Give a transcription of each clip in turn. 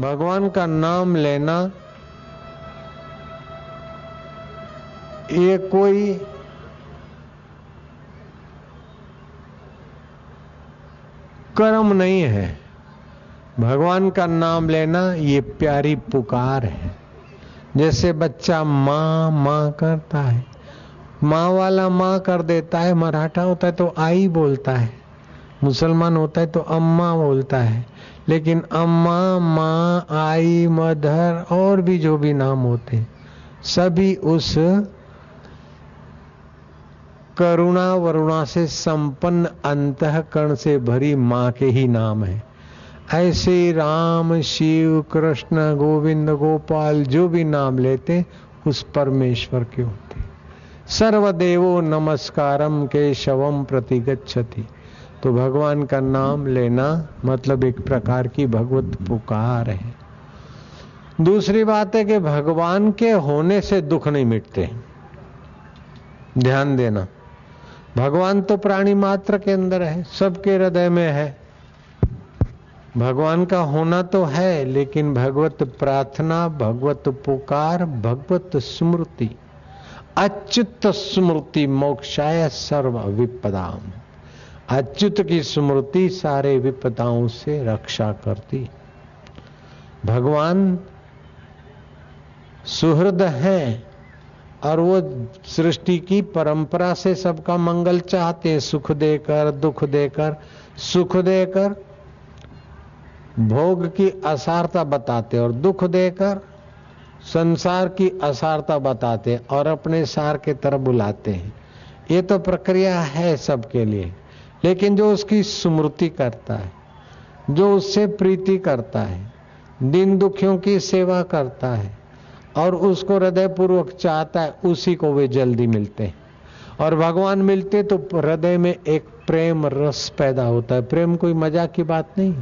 भगवान का नाम लेना, ये कोई कर्म नहीं है। भगवान का नाम लेना, ये प्यारी पुकार है। जैसे बच्चा माँ माँ करता है। माँ वाला माँ कर देता है, मराठा होता है तो आई बोलता है। मुसलमान होता है तो अम्मा बोलता है। लेकिन अम्मा, माँ, आई, मदर और भी जो भी नाम होते सभी उस करुणा वरुणा से संपन्न अंतकरण से भरी माँ के ही नाम है। ऐसे राम, शिव, कृष्ण, गोविंद, गोपाल जो भी नाम लेते उस परमेश्वर के होते सर्वदेवो नमस्कारम के शवम प्रतिगच्छति। तो भगवान का नाम लेना मतलब एक प्रकार की भगवत पुकार है। दूसरी बात है कि भगवान के होने से दुख नहीं मिटते। ध्यान देना। भगवान तो प्राणी मात्र के अंदर है, सबके हृदय में है। भगवान का होना तो है, लेकिन भगवत प्रार्थना, भगवत पुकार, भगवत स्मृति, अच्युत स्मृति मोक्षाय सर्व विपदाम अच्युत की स्मृति सारे विपदाओं से रक्षा करती। भगवान सुहृद है और वो सृष्टि की परंपरा से सबका मंगल चाहते हैं। सुख देकर, दुख देकर, सुख देकर, भोग की असारता बताते और दुख देकर, संसार की असारता बताते और अपने सार के तरफ़ बुलाते हैं। ये तो प्रक्रिया है सबके लिए। लेकिन जो उसकी स्मृति करता है, जो उससे प्रीति करता है, दिन दुखियों की सेवा करता है और उसको हृदय पूर्वक चाहता है, उसी को वे जल्दी मिलते हैं। और भगवान मिलते तो हृदय में एक प्रेम रस पैदा होता है। प्रेम कोई मज़ाक की बात नहीं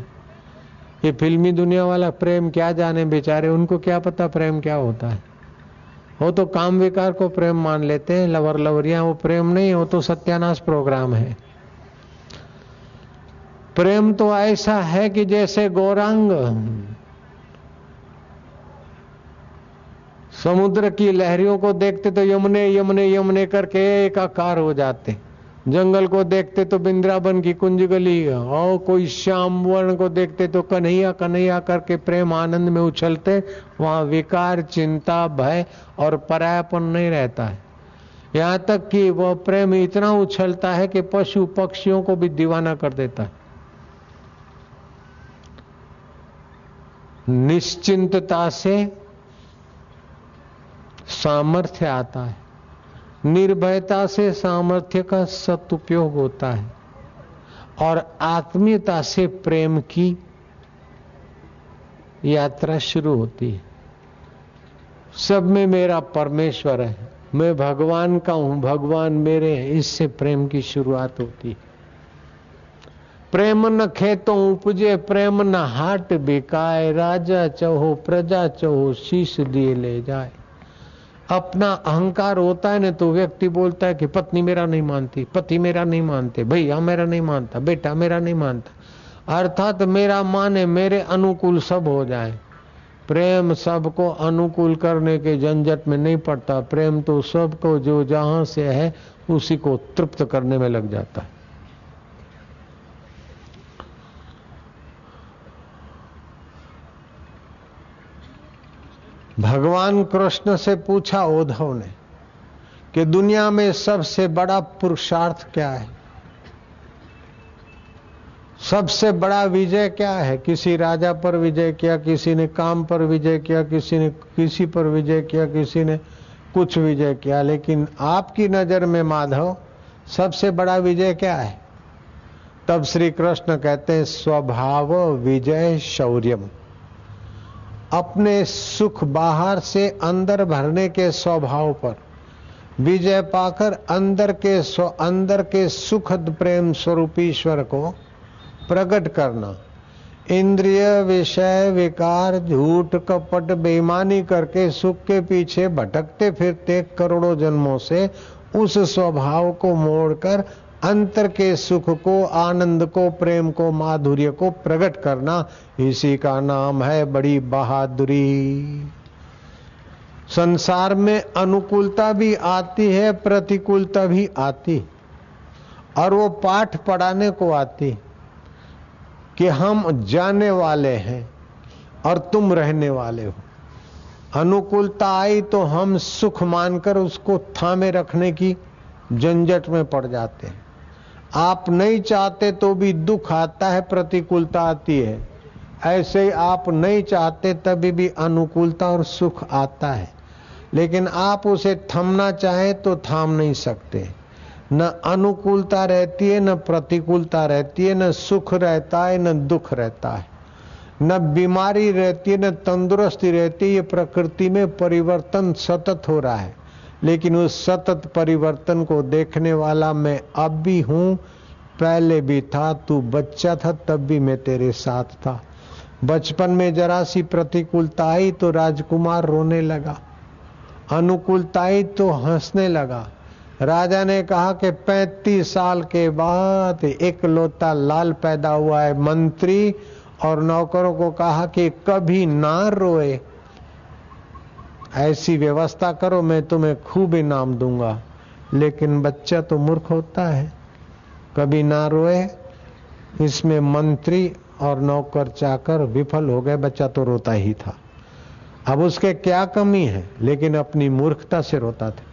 ये फिल्मी दुनिया वाला प्रेम क्या जाने बेचारे, उनको क्या पता प्रेम क्या होता है? वो तो काम विकार को प्रेम मान लेते हैं, लवर लवरिया, वो प्रेम नहीं वो तो सत्यानाश प्रोग्राम है। प्रेम तो ऐसा है कि जैसे गौरांग। समुद्र की लहरियों को देखते तो यमुने यमुने यमुने करके एक आकार हो जाते। जंगल को देखते तो बिंद्रावन की कुंज गली और कोई श्याम वर्ण को देखते तो कन्हैया कन्हैया करके प्रेम आनंद में उछलते। वहाँ विकार, चिंता, भय और परायापन नहीं रहता है। यहाँ तक कि वह प्रेम इतना उछलता है कि पशु पक्षियों को भी दीवाना कर देता है। निश्चिंतता से सामर्थ्य आता है। निर्भयता से सामर्थ्य का सदुपयोग होता है। और आत्मीयता से प्रेम की यात्रा शुरू होती है। सब में मेरा परमेश्वर है। मैं भगवान का हूँ। भगवान मेरे हैं। इससे प्रेम की शुरुआत होती है। प्रेम न खेतों उपजे, प्रेम न हाट बिकाए। राजा चहो, प्रजा चहो, शीश दिए ले जाए। अपना अहंकार होता है ना तो व्यक्ति बोलता है कि, पत्नी मेरा नहीं मानती, पति मेरा नहीं मानते, भैया मेरा नहीं मानता, बेटा मेरा नहीं मानता। अर्थात मेरा माने मेरे अनुकूल सब हो जाए। प्रेम सबको अनुकूल करने के झंझट में नहीं पड़ता। प्रेम तो सबको, जो जहाँ से है, उसी को तृप्त करने में लग जाता है। भगवान कृष्ण से पूछा उद्धव ने कि दुनिया में सबसे बड़ा पुरुषार्थ क्या है? सबसे बड़ा विजय क्या है? किसी राजा पर विजय किया, किसी ने काम पर विजय किया, किसी ने, किसी पर विजय किया, किसी ने कुछ विजय किया। लेकिन आपकी नज़र में माधव, सबसे बड़ा विजय क्या है? तब श्री कृष्ण कहते हैं, स्वभाव विजय शौर्यम। अपने सुख बाहर से अंदर भरने के स्वभाव पर। विजय पाकर अंदर के स्व, अंदर के सुखद प्रेम स्वरूप ईश्वर को प्रकट करना। इंद्रिय विषय विकार, झूठ कपट बेईमानी करके सुख के पीछे भटकते फिरते करोड़ों जन्मों से उस स्वभाव को मोड़कर अंतर के सुख को, आनंद को, प्रेम को, माधुर्य को प्रकट करना इसी का नाम है बड़ी बहादुरी। संसार में अनुकूलता भी आती है, प्रतिकूलता भी आती और वो पाठ पढ़ाने को आती कि हम जाने वाले हैं और तुम रहने वाले हो। अनुकूलता आई तो हम सुख मानकर उसको थामे रखने की झंझट में पड़ जाते हैं। आप नहीं चाहते तो भी दुख आता है, प्रतिकूलता आती है। ऐसे ही आप नहीं चाहते तभी भी अनुकूलता और सुख आता है। लेकिन आप उसे थमना चाहे तो थाम नहीं सकते। न अनुकूलता रहती है, न प्रतिकूलता रहती है, न सुख रहता है, न दुख रहता है। न बीमारी रहती है, न तंदुरुस्ती रहती है, ये प्रकृति में परिवर्तन सतत हो रहा है। लेकिन उस सतत परिवर्तन को देखने वाला मैं अब भी हूँ। पहले भी था, तू बच्चा था, तब भी मैं तेरे साथ था। बचपन में जरा सी प्रतिकूलता आई तो राजकुमार रोने लगा। अनुकूलता आई तो हंसने लगा। राजा ने कहा कि 35 साल के बाद एक लोता लाल पैदा हुआ है। मंत्री और नौकरों को कहा कि कभी ना रोए। ऐसी व्यवस्था करो, मैं तुम्हें खूब इनाम दूँगा। लेकिन बच्चा तो मूर्ख होता है। कभी ना रोए, इसमें मंत्री और नौकर चाकर विफल हो गए, बच्चा तो रोता ही था। अब उसके क्या कमी है? लेकिन अपनी मूर्खता से रोता था।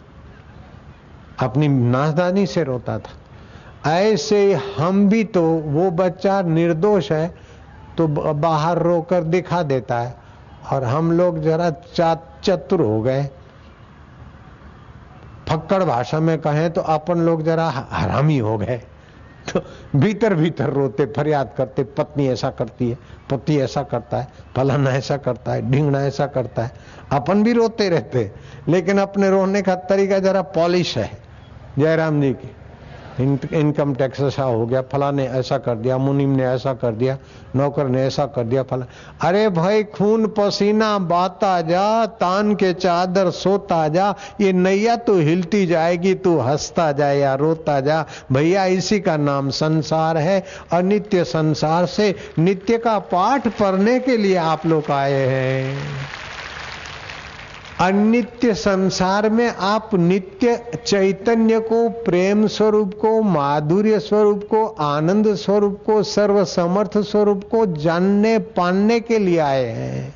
अपनी नादानी से रोता था। ऐसे हम भी तो वो बच्चा निर्दोष है तो बाहर रोकर दिखा देता है। और हम लोग जरा चतुर हो गए। फक्कड़ भाषा में कहें तो अपन लोग जरा हरामी हो गए। तो भीतर भीतर रोते, फरियाद करते, पत्नी ऐसा करती है, पति ऐसा करता है, फलाना ऐसा करता है, ढींगना ऐसा करता है। अपन भी रोते रहते लेकिन अपने रोने का तरीका जरा पॉलिश है, जयराम जी की। इनकम टैक्स ऐसा हो गया फला ने ऐसा कर दिया, मुनिम ने ऐसा कर दिया, नौकर ने ऐसा कर दिया, फला। अरे भाई, खून पसीना बाता जा, तान के चादर सोता जा, ये नैया तो हिलती जाएगी, तू हंसता जा या रोता जा। भैया, इसी का नाम संसार है, अनित्य संसार से नित्य का पाठ पढ़ने के लिए आप लोग आए हैं। अनित्य संसार में आप नित्य चैतन्य को, प्रेम स्वरूप को, माधुर्य स्वरूप को, आनंद स्वरूप को सर्व समर्थ स्वरूप को जानने पाने के लिए आए हैं।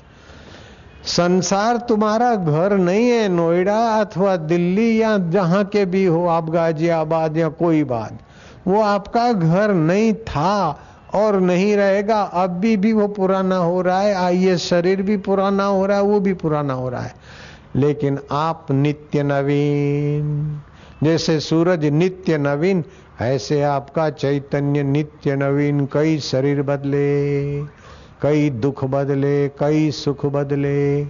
संसार तुम्हारा घर नहीं है, नोएडा अथवा दिल्ली या जहाँ के भी हो, आप गाजियाबाद या कोई बात। वो आपका घर नहीं था और नहीं रहेगा। अब भी भी वो पुराना हो रहा है, आइए, शरीर भी पुराना हो रहा है, वो भी पुराना हो रहा है। लेकिन आप नित्य नवीन। जैसे सूरज नित्य नवीन, ऐसे आपका चैतन्य नित्य नवीन। कई शरीर बदले, कई दुख बदले, कई सुख बदले,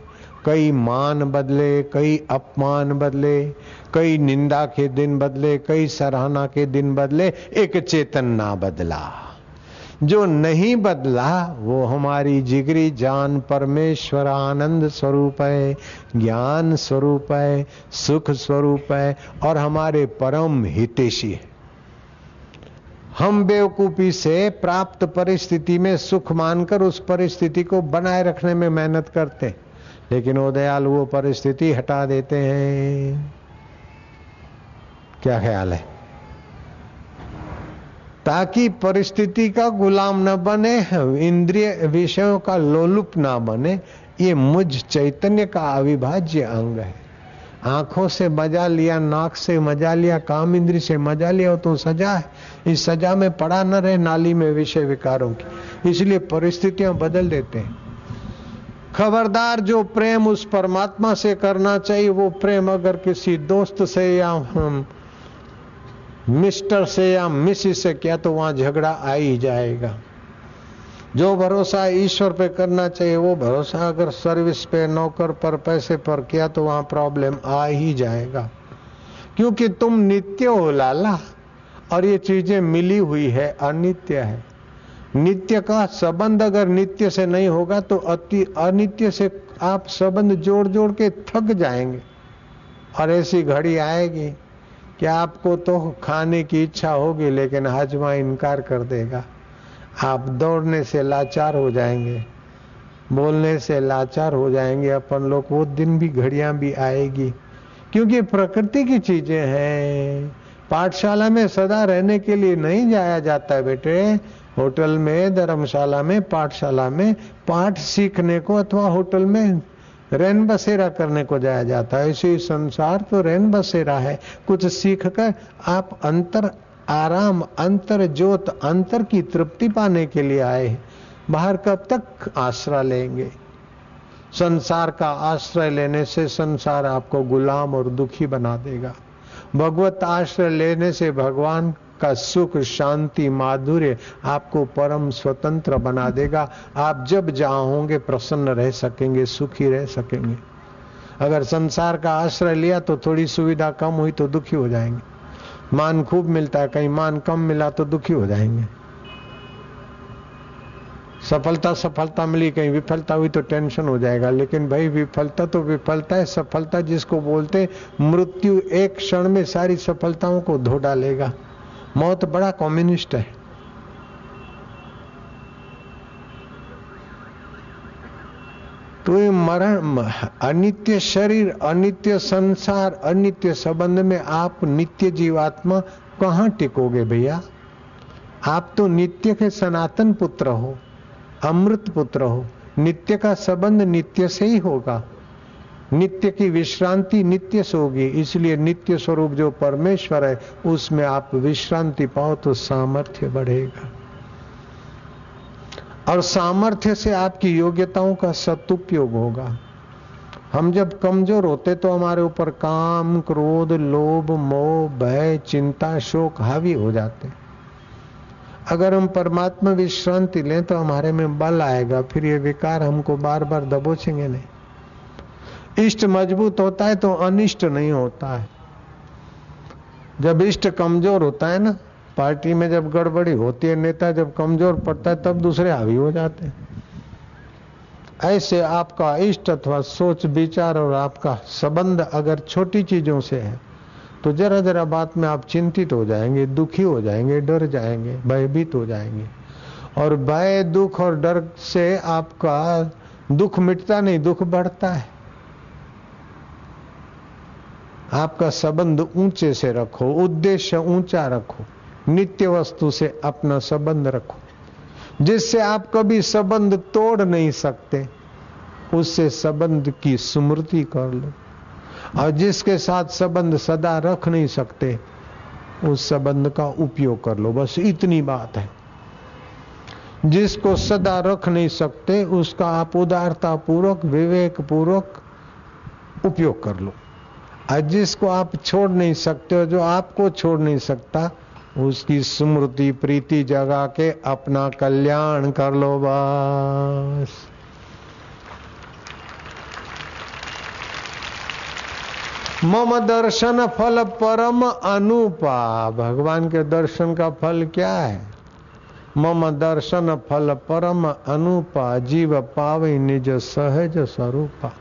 कई मान बदले, कई अपमान बदले, कई निंदा के दिन बदले, कई सराहना के दिन बदले, एक चेतन ना बदला। जो नहीं बदला, वो हमारी जिगरी जान परमेश्वर आनंद स्वरूप है, ज्ञान स्वरूप है, सुख स्वरूप है, और हमारे परम हितेशी है। हम बेवकूफ़ी से प्राप्त परिस्थिति में सुख मानकर उस परिस्थिति को बनाए रखने में मेहनत करते हैं, लेकिन वो दयाल, वो परिस्थिति हटा देते हैं। क्या ख्याल है? ताकि परिस्थिति का गुलाम न बने, इंद्रिय विषयों का लोलुप ना बने, ये मुझ चैतन्य का अविभाज्य अंग है। आँखों से मज़ा लिया, नाक से मज़ा लिया, काम इंद्री से मज़ा लिया तो सजा है। इस सजा में पड़ा न रहे नाली में विषय विकारों की। इसलिए परिस्थितियाँ बदल देते हैं। खबरदार जो प्रेम उस परमात्मा से करना चाहिए, वो प्रेम अगर किसी दोस्त से या हम मिस्टर से या मिसिस से क्या तो वहाँ झगड़ा आ ही जाएगा। जो भरोसा ईश्वर पे करना चाहिए, वो भरोसा अगर सर्विस पे, नौकर पर, पैसे पर किया तो वहाँ प्रॉब्लम आ ही जाएगा। क्योंकि तुम नित्य हो लाला, और ये चीज़ें मिली हुई है, अनित्य है। नित्य का संबंध अगर नित्य से नहीं होगा तो अति अनित्य से आप संबंध जोड़ जोड़ के थक जाएँगे, और ऐसी घड़ी आएगी। कि आपको तो खाने की इच्छा होगी, लेकिन हजमा इनकार कर देगा। आप दौड़ने से लाचार हो जाएँगे, बोलने से लाचार हो जाएँगे, अपन लोग वो दिन भी घड़ियाँ भी आएगी। क्योंकि प्रकृति की चीज़ें हैं। पाठशाला में सदा रहने के लिए नहीं जाया जाता है बेटे। होटल में, धर्मशाला में, पाठशाला में, पाठ सीखने को अथवा होटल में रैन बसेरा करने को जाया जाता है। इसी संसार तो रैन बसेरा है। कुछ सीख कर आप अंतर आराम, अंतर ज्योत, अंतर की तृप्ति पाने के लिए आए बाहर कब तक आश्रय लेंगे? संसार का आश्रय लेने से संसार आपको गुलाम और दुखी बना देगा। भगवत आश्रय लेने से भगवान का सुख, शांति, माधुर्य आपको परम स्वतंत्र बना देगा। आप जब जहाँ होंगे, प्रसन्न रह सकेंगे, सुखी रह सकेंगे। अगर संसार का आश्रय लिया तो थोड़ी सुविधा कम हुई तो दुखी हो जाएँगे। मान खूब मिलता है, कहीं मान कम मिला तो दुखी हो जाएँगे। सफलता सफलता मिली, कहीं विफलता हुई तो टेंशन हो जाएगा। लेकिन भाई, विफलता तो विफलता है, सफलता जिसको बोलते मृत्यु एक क्षण में सारी सफलताओं को धो डालेगा। मौत बड़ा कम्युनिस्ट है। तो ये मरण, अनित्य शरीर, अनित्य संसार, अनित्य संबंध में आप नित्य जीवात्मा कहाँ टिकोगे भैया? आप तो नित्य के सनातन पुत्र हो, अमृत पुत्र हो, नित्य का संबंध नित्य से ही होगा। नित्य की विश्रांति नित्य से होगी। इसलिए नित्य स्वरूप जो परमेश्वर है, उसमें आप विश्रांति पाओ तो सामर्थ्य बढ़ेगा। और सामर्थ्य से आपकी योग्यताओं का सदुपयोग होगा। हम जब कमज़ोर होते तो हमारे ऊपर काम, क्रोध, लोभ, मोह, भय, चिंता, शोक, हावी हो जाते। अगर हम परमात्मा विश्रांति लें तो हमारे में बल आएगा, फिर ये विकार हमको बार बार दबोचेंगे नहीं। इष्ट मज़बूत होता है तो अनिष्ट नहीं होता है। जब इष्ट कमज़ोर होता है ना, पार्टी में जब गड़बड़ी होती है, नेता जब कमज़ोर पड़ता है, तब दूसरे हावी हो जाते हैं। ऐसे आपका इष्ट अथवा सोच, विचार और आपका संबंध अगर छोटी चीज़ों से है तो जरा जरा बात में आप चिंतित हो जाएँगे, दुखी हो जाएँगे, डर जाएँगे, भयभीत हो जाएँगे। और भय, दुख और डर से आपका दुख मिटता नहीं, दुख बढ़ता है। आपका संबंध ऊँचे से रखो, उद्देश्य ऊँचा रखो, नित्य वस्तु से अपना संबंध रखो। जिससे आप कभी संबंध तोड़ नहीं सकते, उससे संबंध की स्मृति कर लो। और जिसके साथ संबंध सदा रख नहीं सकते, उस संबंध का उपयोग कर लो। बस इतनी बात है। जिसको सदा रख नहीं सकते, उसका आप उदारता पूर्वक विवेक पूर्वक उपयोग कर लो। और जिसको आप छोड़ नहीं सकते हो, जो आपको छोड़ नहीं सकता, उसकी स्मृति प्रीति जगा के अपना कल्याण कर लो बस। मम दर्शन फल परम अनुपा। भगवान के दर्शन का फल क्या है? मम दर्शन फल परम अनुपा। जीव पावे निज सहज स्वरूपा।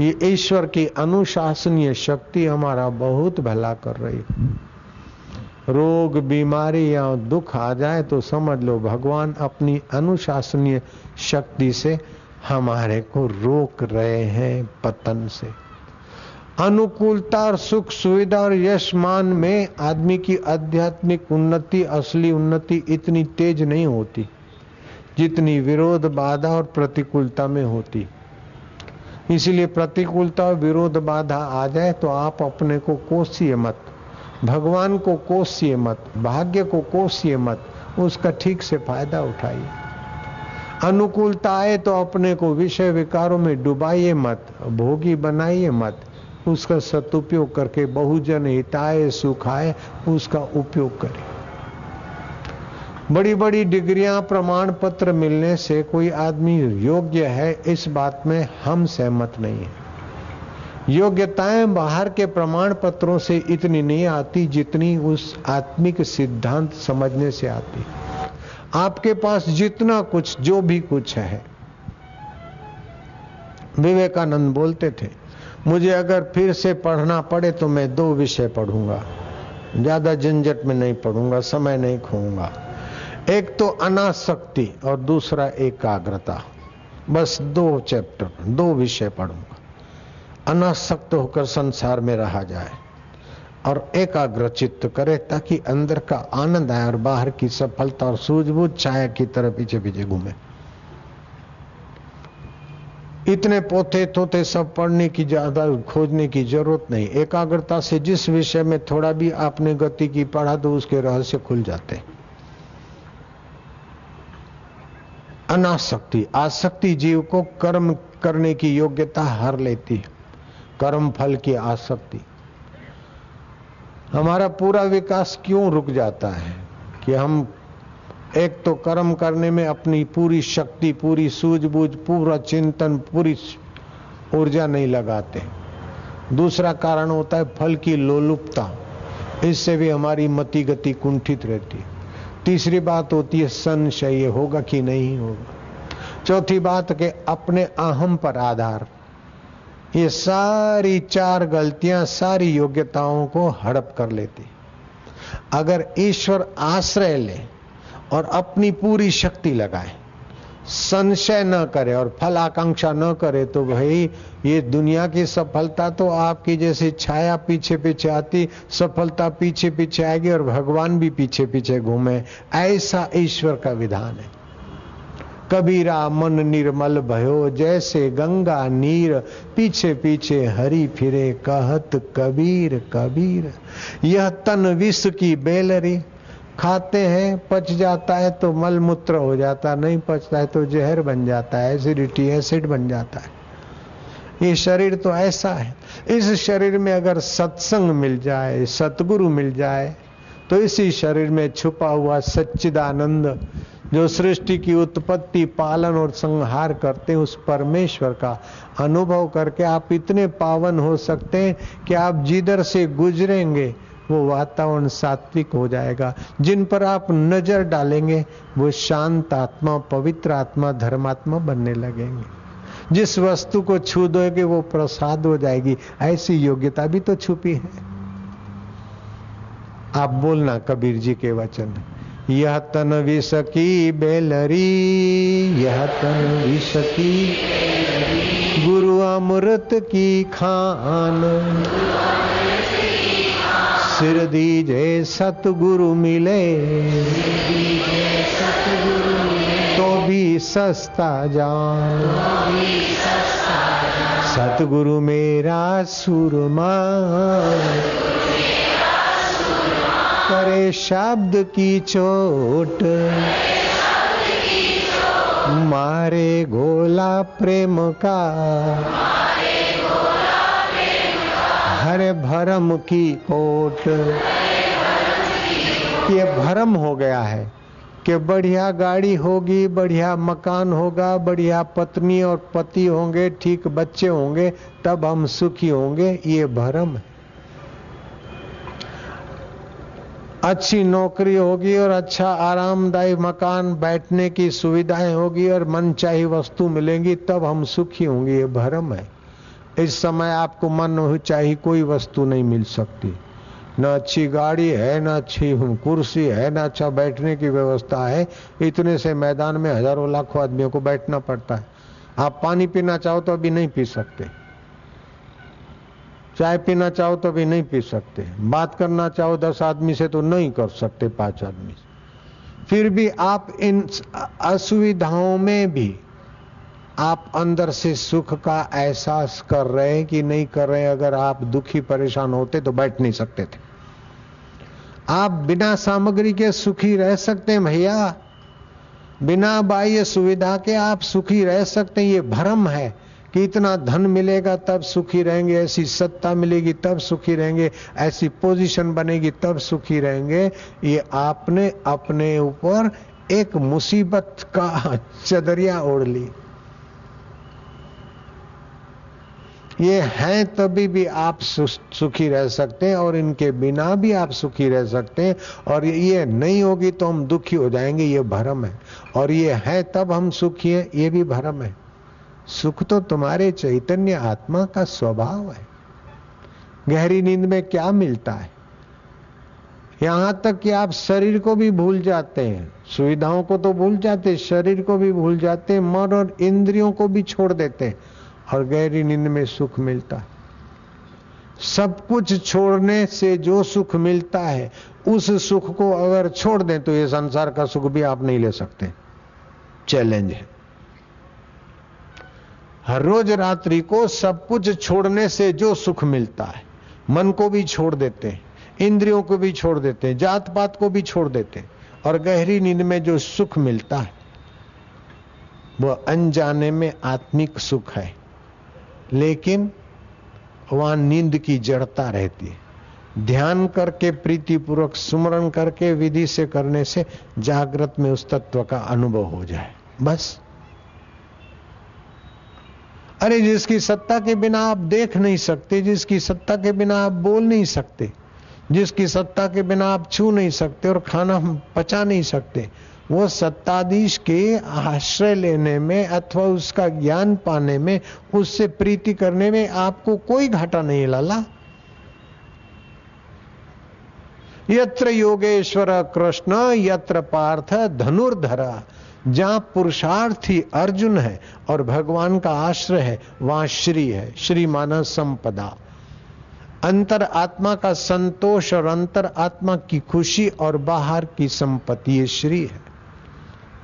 ये ईश्वर की अनुशासनीय शक्ति हमारा बहुत भला कर रही रोग, बीमारी या दुख आ जाए तो समझ लो भगवान अपनी अनुशासनीय शक्ति से हमारे को रोक रहे हैं पतन से। अनुकूलता और सुख सुविधा और यशमान में आदमी की आध्यात्मिक उन्नति, असली उन्नति इतनी तेज नहीं होती, जितनी विरोध, बाधा और प्रतिकूलता में होती। इसलिए प्रतिकूलता और विरोध बाधा आ जाए तो आप अपने को कोसिए मत। भगवान को कोसिए मत, भाग्य को कोसिए मत, उसका ठीक से फ़ायदा उठाइए। अनुकूलता आए तो अपने को विषय विकारों में डुबाइए मत, भोगी बनाइए मत। उसका सदुपयोग करके बहुजन हिताए सुखाए उसका उपयोग करें। बड़ी बड़ी डिग्रियाँ प्रमाण पत्र मिलने से कोई आदमी योग्य है, इस बात में हम सहमत नहीं है। योग्यताएँ बाहर के प्रमाण पत्रों से इतनी नहीं आती जितनी उस आत्मिक सिद्धांत समझने से आती। आपके पास जितना कुछ, जो भी कुछ है। विवेकानंद बोलते थे, मुझे अगर फिर से पढ़ना पड़े तो मैं दो विषय पढ़ूँगा। ज़्यादा झंझट में नहीं पढ़ूँगा, समय नहीं खोऊँगा। एक तो अनासक्ति और दूसरा एकाग्रता। बस दो चैप्टर, दो विषय पढ़ूँगा। अनासक्त होकर संसार में रहा जाए और एकाग्र चित्त करे ताकि अंदर का आनंद आए और बाहर की सफलता और सूझबूझ छाया की तरह पीछे पीछे घूमे। इतने पोते तोते सब पढ़ने की ज़्यादा, खोजने की ज़रूरत नहीं। एकाग्रता से जिस विषय में थोड़ा भी आपने गति की पढ़ा तो उसके रहस्य खुल जाते। अनासक्ति, आसक्ति जीव को कर्म करने की योग्यता हर लेती है। कर्म फल की आसक्ति। हमारा पूरा विकास क्यों रुक जाता है कि हम एक तो कर्म करने में अपनी पूरी शक्ति, पूरी सूझबूझ, पूरा चिंतन, पूरी ऊर्जा नहीं लगाते। दूसरा कारण होता है फल की लोलुपता। इससे भी हमारी मति गति कुंठित रहती है। तीसरी बात होती है संशय होगा कि नहीं होगा। चौथी बात के अपने अहम पर आधार। ये सारी चार गलतियाँ, सारी योग्यताओं को हड़प कर लेती। अगर ईश्वर आश्रय ले और अपनी पूरी शक्ति लगाए संशय न करे और फल आकांक्षा न करे तो भाई, ये दुनिया की सफलता तो आपकी जैसी छाया पीछे पीछे आती, सफलता पीछे पीछे आएगी और भगवान भी पीछे पीछे घूमे। ऐसा ईश्वर का विधान है। कबीरा मन निर्मल भयो, जैसे गंगा नीर, पीछे पीछे हरी फिरे, कहत कबीर कबीर। यह तन विष की बेलरी खाते हैं, पच जाता है तो मल मूत्र हो जाता, नहीं पचता है तो जहर बन जाता है, एसिडिटी, एसिड बन जाता है। ये शरीर तो ऐसा है। इस शरीर में अगर सत्संग मिल जाए, सतगुरु मिल जाए तो इसी शरीर में छुपा हुआ सच्चिदानंद, जो सृष्टि की उत्पत्ति, पालन और संहार करते हैं, उस परमेश्वर का अनुभव करके आप इतने पावन हो सकते हैं कि आप जिधर से गुजरेंगे वो वातावरण सात्विक हो जाएगा। जिन पर आप नज़र डालेंगे, वो शांत आत्मा, पवित्र आत्मा, धर्मात्मा बनने लगेंगे। जिस वस्तु को छू दोगे, वो प्रसाद हो जाएगी। ऐसी योग्यता भी तो छुपी है। आप बोलना, कबीर जी के वचन, यह तन विष की बेलरी, यह तन विष की गुरु अमृत की खान। सिर दीजे सतगुरु मिले। तो भी सस्ता जान। सतगुरु मेरा सुरमा। करे शब्द की चोट। मारे गोला प्रेम का। हर भरम की कोट। ये भरम हो गया है कि बढ़िया गाड़ी होगी, बढ़िया मकान होगा, बढ़िया पत्नी और पति होंगे, ठीक बच्चे होंगे, तब हम सुखी होंगे, ये भरम है। अच्छी नौकरी होगी और अच्छा आरामदायी मकान, बैठने की सुविधाएँ होगी और मन चाही वस्तु मिलेंगी, तब हम सुखी होंगे, ये भरम है। इस समय आपको मन चाहिए कोई वस्तु नहीं मिल सकती। न अच्छी गाड़ी है, न अच्छी कुर्सी है, न अच्छा बैठने की व्यवस्था है। इतने से मैदान में हज़ारों लाखों आदमियों को बैठना पड़ता है। आप पानी पीना चाहो तो अभी नहीं पी सकते। चाय पीना चाहो तो भी नहीं पी सकते। बात करना चाहो दस आदमी से तो नहीं कर सकते पाँच आदमी से। फिर भी आप इन असुविधाओं में भी आप अंदर से सुख का एहसास कर रहे हैं कि नहीं कर रहे हैं? अगर आप दुखी, परेशान होते तो बैठ नहीं सकते थे। आप बिना सामग्री के सुखी रह सकते हैं भैया। बिना बाह्य सुविधा के आप सुखी रह सकते हैं। ये भ्रम है कि इतना धन मिलेगा तब सुखी रहेंगे, ऐसी सत्ता मिलेगी तब सुखी रहेंगे, ऐसी पोजीशन बनेगी तब सुखी रहेंगे। ये आपने अपने ऊपर एक मुसीबत का चदरिया ओढ़ ली। ये हैं, तभी भी आप सुखी रह सकते हैं और इनके बिना भी आप सुखी रह सकते हैं। और ये नहीं होगी तो हम दुखी हो जाएँगे, ये भरम है। और ये है, तब हम सुखी हैं, ये भी भरम है। सुख तो तुम्हारे चैतन्य आत्मा का स्वभाव है। गहरी नींद में क्या मिलता है? यहाँ तक कि आप शरीर को भी भूल जाते हैं। सुविधाओं को तो भूल जाते, शरीर को भी भूल जाते मन और इंद्रियों को भी छोड़ देते हैं। और गहरी नींद में सुख मिलता है। सब कुछ छोड़ने से जो सुख मिलता है, उस सुख को अगर छोड़ दें तो ये संसार का सुख भी आप नहीं ले सकते। चैलेंज है। हर रोज रात्रि को सब कुछ छोड़ने से जो सुख मिलता है, मन को भी छोड़ देते हैं, इंद्रियों को भी छोड़ देते हैं जात पात को भी छोड़ देते हैं, और गहरी नींद में जो सुख मिलता है वह अनजाने में आत्मिक सुख है। लेकिन वहाँ नींद की जड़ता रहती है। ध्यान करके, प्रीतिपूर्वक सुमरण करके, विधि से करने से जागृत में उस तत्व का अनुभव हो जाए। बस। अरे, जिसकी सत्ता के बिना आप देख नहीं सकते, जिसकी सत्ता के बिना आप बोल नहीं सकते, जिसकी सत्ता के बिना आप छू नहीं सकते और खाना पचा नहीं सकते वो सत्ताधीश के आश्रय लेने में अथवा उसका ज्ञान पाने में, उससे प्रीति करने में आपको कोई घाटा नहीं लाला? यत्र योगेश्वर कृष्ण, यत्र पार्थ धनुर्धरा, जहाँ पुरुषार्थी अर्जुन है और भगवान का आश्रय है, वहाँ श्री है श्री माना संपदा। अंतर आत्मा का संतोष और अंतर आत्मा की खुशी और बाहर की संपत्ति ये श्री है।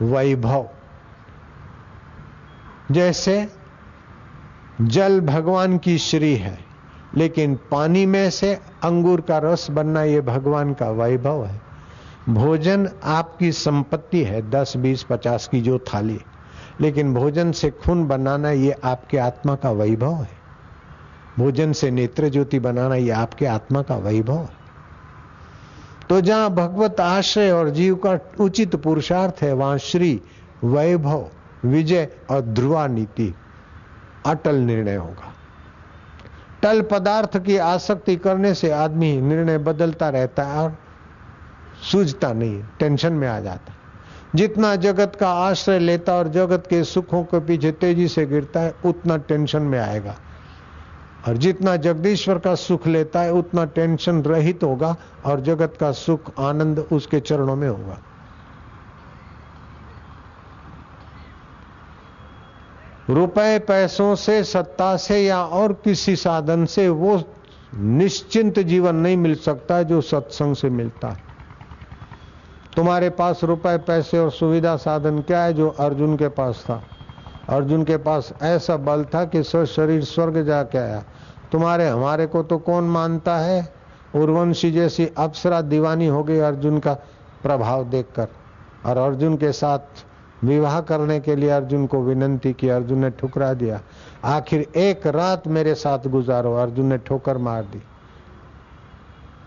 वैभव। जैसे जल भगवान की श्री है, लेकिन पानी में से अंगूर का रस बनना ये भगवान का वैभव है। भोजन आपकी संपत्ति है, दस, बीस, पचास की जो थाली। लेकिन भोजन से खून बनाना ये आपके आत्मा का वैभव है। भोजन से नेत्र ज्योति बनाना ये आपके आत्मा का वैभव है। तो जहाँ भगवत आश्रय और जीव का उचित पुरुषार्थ है, वहाँ श्री वैभव, विजय और ध्रुवा नीति अटल निर्णय होगा। टल पदार्थ की आसक्ति करने से आदमी निर्णय बदलता रहता है और सूझता नहीं, टेंशन में आ जाता जितना जगत का आश्रय लेता और जगत के सुखों के पीछे तेज़ी से गिरता है, उतना टेंशन में आएगा। और जितना जगदीश्वर का सुख लेता है, उतना टेंशन रहित होगा और जगत का सुख, आनंद उसके चरणों में होगा। रुपए पैसों से, सत्ता से या और किसी साधन से वो निश्चिंत जीवन नहीं मिल सकता जो सत्संग से मिलता है। तुम्हारे पास रुपए, पैसे और सुविधा साधन क्या है जो अर्जुन के पास था? अर्जुन के पास ऐसा बल था कि स्व शरीर स्वर्ग जाके आया। तुम्हारे, हमारे को तो कौन मानता है? उर्वंशी जैसी अप्सरा दीवानी हो गई अर्जुन का प्रभाव देखकर। और अर्जुन के साथ विवाह करने के लिए अर्जुन को विनंती की, अर्जुन ने ठुकरा दिया। आखिर एक रात मेरे साथ गुजारो, अर्जुन ने ठोकर मार दी।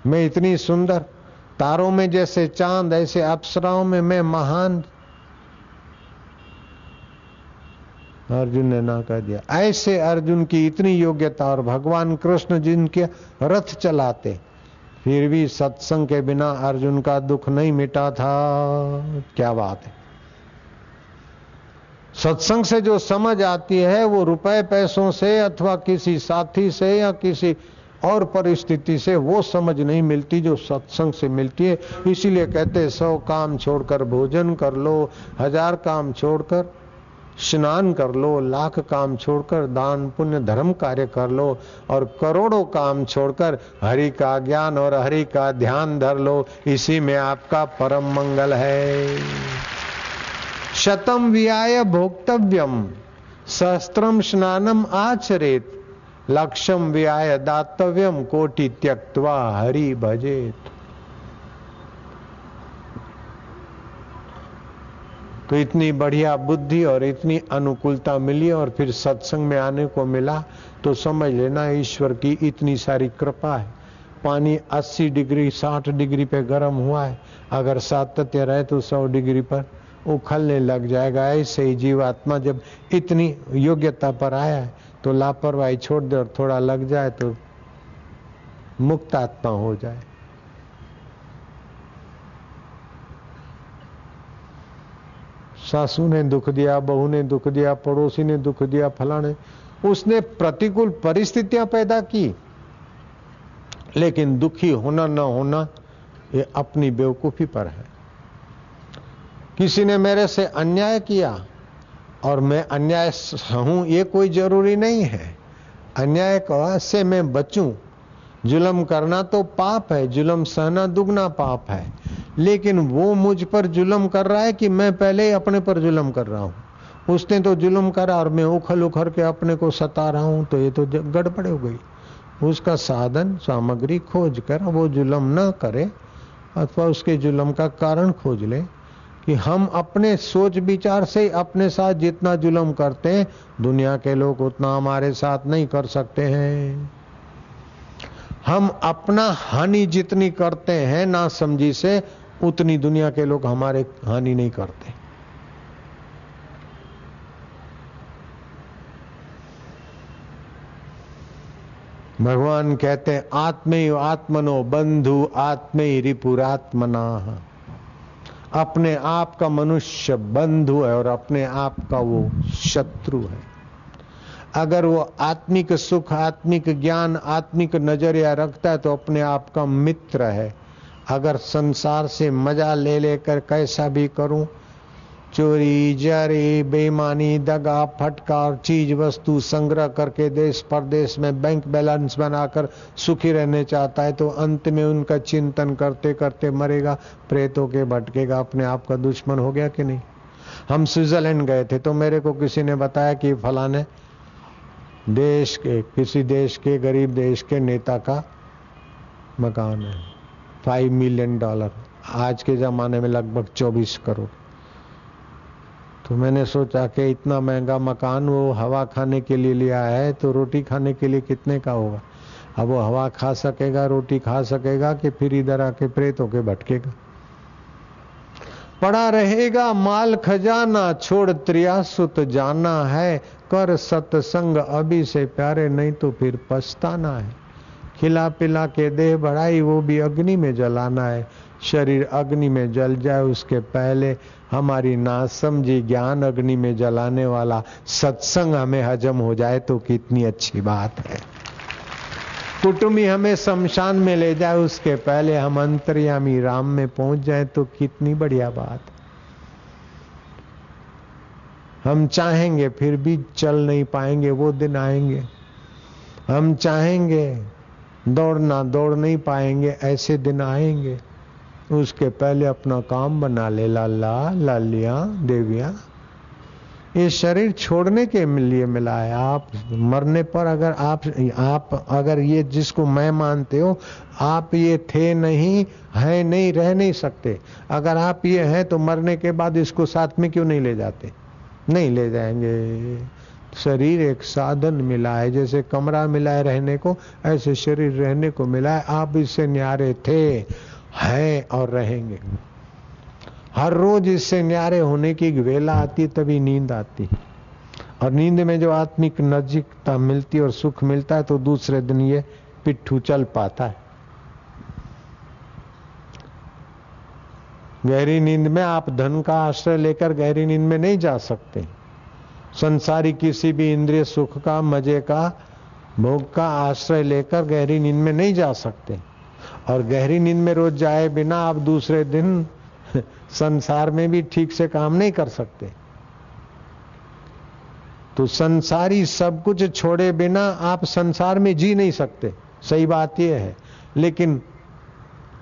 मैं इतनी सुंदर, तारों में जैसे चाँद, ऐसे अप्सराओं में मैं महान अर्जुन ने ना कह दिया। ऐसे अर्जुन की इतनी योग्यता और भगवान कृष्ण जिनके रथ चलाते, फिर भी सत्संग के बिना अर्जुन का दुख नहीं मिटा था। क्या बात है। सत्संग से जो समझ आती है, वो रुपए पैसों से अथवा किसी साथी से या किसी और परिस्थिति से वो समझ नहीं मिलती जो सत्संग से मिलती है। इसीलिए कहते सौ काम छोड़कर भोजन कर लो, हज़ार काम छोड़कर स्नान कर लो, लाख काम छोड़कर दान, पुण्य, धर्म कार्य कर लो और करोड़ों काम छोड़कर हरि का ज्ञान और हरि का ध्यान धर लो। इसी में आपका परम मंगल है। शतम व्याय भोक्तव्यम, सहस्त्रम स्नानम आचरेत लक्ष्यम व्याय दातव्यम कोटि त्यक्वा हरि भजेत। तो इतनी बढ़िया बुद्धि और इतनी अनुकूलता मिली और फिर सत्संग में आने को मिला तो समझ लेना ईश्वर की इतनी सारी कृपा है। पानी 80 डिग्री 60 डिग्री पे गर्म हुआ है। अगर सातत्य रहे तो 100 डिग्री पर उखलने लग जाएगा। ऐसे ही जीवात्मा जब इतनी योग्यता पर आया है तो लापरवाही छोड़ दे और थोड़ा लग जाए तो मुक्त आत्मा हो जाए। सासू ने दुख दिया, बहू ने दुख दिया, पड़ोसी ने दुख दिया, फलाने। उसने प्रतिकूल परिस्थितियाँ पैदा की। लेकिन दुखी होना न होना, ये अपनी बेवकूफ़ी पर है। किसी ने मेरे से अन्याय किया, और मैं अन्याय हूँ ये कोई ज़रूरी नहीं है। अन्याय से मैं बचूं। जुलम करना तो पाप है, जुलम सहना दुगना पाप है। लेकिन वो मुझ पर जुलम कर रहा है कि मैं पहले ही अपने पर जुलम कर रहा हूँ। उसने तो जुलम करा और मैं उखल उखर के अपने को सता रहा हूँ तो ये तो गड़बड़ हो गई। उसका साधन, सामग्री खोज कर वो जुलम न करे, अथवा उसके जुलम का कारण खोज ले कि हम अपने सोच विचार से अपने साथ जितना जुलम करते हैं, दुनिया के लोग उतना हमारे साथ नहीं कर सकते हैं। हम अपना हानि जितनी करते हैं ना समझी से उतनी दुनिया के लोग हमारे हानि नहीं करते। भगवान कहते हैं आत्मे आत्मनो बंधु आत्मे रिपुरात्मना। अपने आप का मनुष्य बंधु है और अपने आप का वो शत्रु है। अगर वो आत्मिक सुख, आत्मिक ज्ञान, आत्मिक नज़रिया रखता है तो अपने आप का मित्र है। अगर संसार से मज़ा ले लेकर कैसा भी करूँ, चोरी, जारी, बेईमानी, दगा फटकार चीज़ वस्तु संग्रह करके देश परदेश में बैंक बैलेंस बनाकर सुखी रहने चाहता है तो अंत में उनका चिंतन करते करते मरेगा, प्रेतों के भटकेगा, अपने आप का दुश्मन हो गया कि नहीं? हम स्विट्जरलैंड गए थे तो मेरे को किसी ने बताया कि फलाने देश के, किसी देश के, गरीब देश के नेता का मकान है। फाइव मिलियन डॉलर आज के ज़माने में लगभग चौबीस करोड़। तो मैंने सोचा कि इतना महँगा मकान वो हवा खाने के लिए लिया है तो रोटी खाने के लिए कितने का होगा? अब वो हवा खा सकेगा, रोटी खा सकेगा कि फिर इधर आके प्रेत होके भटकेगा? पड़ा रहेगा माल खजाना, छोड़ त्रियासुत जाना है, कर सत्संग अभी से प्यारे, नहीं तो फिर पछताना है। खिला पिला के देह बढ़ाई, वो भी अग्नि में जलाना है। शरीर अग्नि में जल जाए, उसके पहले हमारी नासमझी ज्ञान अग्नि में जलाने वाला सत्संग हमें हजम हो जाए तो कितनी अच्छी बात है। कुटुंबी हमें शमशान में ले जाए, उसके पहले हम अंतर्यामी राम में पहुँच जाए तो कितनी बढ़िया बात। हम चाहेंगे फिर भी चल नहीं पाएँगे, वो दिन आएँगे। हम चाहेंगे दौड़ना दौड़ नहीं पाएँगे, ऐसे दिन आएँगे। उसके पहले अपना काम बना ले, लाला, लालिया, देविया। ये शरीर छोड़ने के लिए मिला है। आप मरने पर अगर आप आप, अगर ये जिसको मैं मानते हो, आप ये थे नहीं, है नहीं, रह नहीं सकते। अगर आप ये हैं तो मरने के बाद इसको साथ में क्यों नहीं ले जाते? नहीं ले जाएँगे। शरीर एक साधन मिला है, जैसे कमरा मिला है रहने को, ऐसे शरीर रहने को मिला है। आप इससे न्यारे थे, हैं और रहेंगे। हर रोज इससे न्यारे होने की वेला आती, तभी नींद आती। और नींद में जो आत्मिक नजीकता मिलती और सुख मिलता है तो दूसरे दिन ये पिट्ठू चल पाता है। गहरी नींद में आप धन का आश्रय लेकर गहरी नींद में नहीं जा सकते। संसारी किसी भी इंद्रिय सुख का, मज़े का, भोग का आश्रय लेकर गहरी नींद में नहीं जा सकते। और गहरी नींद में रोज जाए बिना आप दूसरे दिन संसार में भी ठीक से काम नहीं कर सकते। तो संसारी सब कुछ छोड़े बिना आप संसार में जी नहीं सकते। सही बात यह है। लेकिन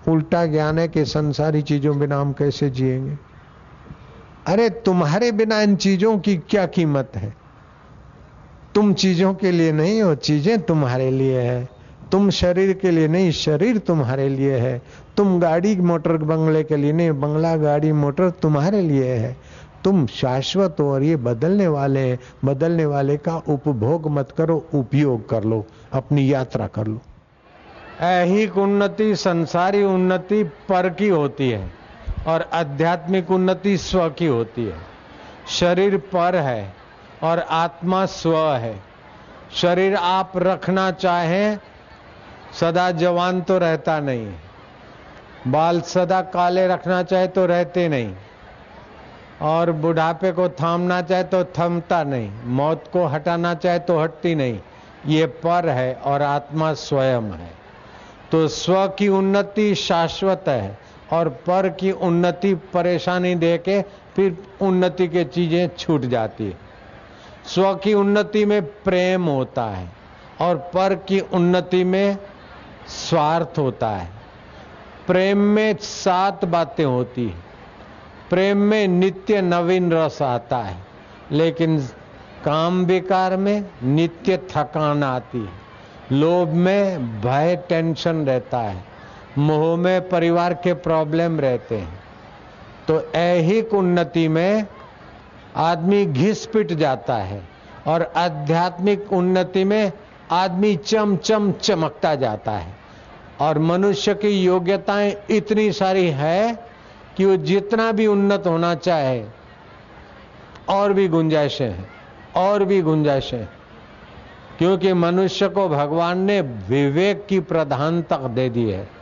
उल्टा ज्ञान है कि संसारी चीज़ों बिना हम कैसे जिएँगे? अरे तुम्हारे बिना इन चीज़ों की क्या कीमत है? तुम चीज़ों के लिए नहीं हो, चीज़ें तुम्हारे लिए है। तुम शरीर के लिए नहीं, शरीर तुम्हारे लिए है। तुम गाड़ी मोटर बंगले के लिए नहीं, बंगला, गाड़ी, मोटर तुम्हारे लिए है। तुम शाश्वत हो और ये बदलने वाले हैं। बदलने वाले का उपभोग मत करो, उपयोग कर लो, अपनी यात्रा कर लो। ऐहिक उन्नति, संसारी उन्नति पर की होती है। और आध्यात्मिक उन्नति स्व की होती है। शरीर पर है और आत्मा स्व है। शरीर आप रखना चाहें, सदा जवान तो रहता नहीं। बाल सदा काले रखना चाहे तो रहते नहीं। और बुढ़ापे को थामना चाहे तो थमता नहीं। मौत को हटाना चाहे तो हटती नहीं। ये पर है और आत्मा स्वयं है। तो स्व की उन्नति शाश्वत है। और पर की उन्नति परेशानी दे के फिर उन्नति के चीज़ें छूट जाती है। स्व की उन्नति में प्रेम होता है और पर की उन्नति में स्वार्थ होता है। प्रेम में सात बातें होती है। प्रेम में नित्य नवीन रस आता है, लेकिन काम विकार में नित्य थकान आती है। लोभ में भय, टेंशन रहता है। मोह में परिवार के प्रॉब्लम रहते हैं। तो ऐहिक उन्नति में आदमी घिस पिट जाता है और आध्यात्मिक उन्नति में आदमी चम चम चमकता जाता है। और मनुष्य की योग्यताएँ इतनी सारी है कि वो जितना भी उन्नत होना चाहे, और भी गुंजाइशें हैं, और भी गुंजाइशें हैं। क्योंकि मनुष्य को भगवान ने विवेक की प्रधानता दे दी है।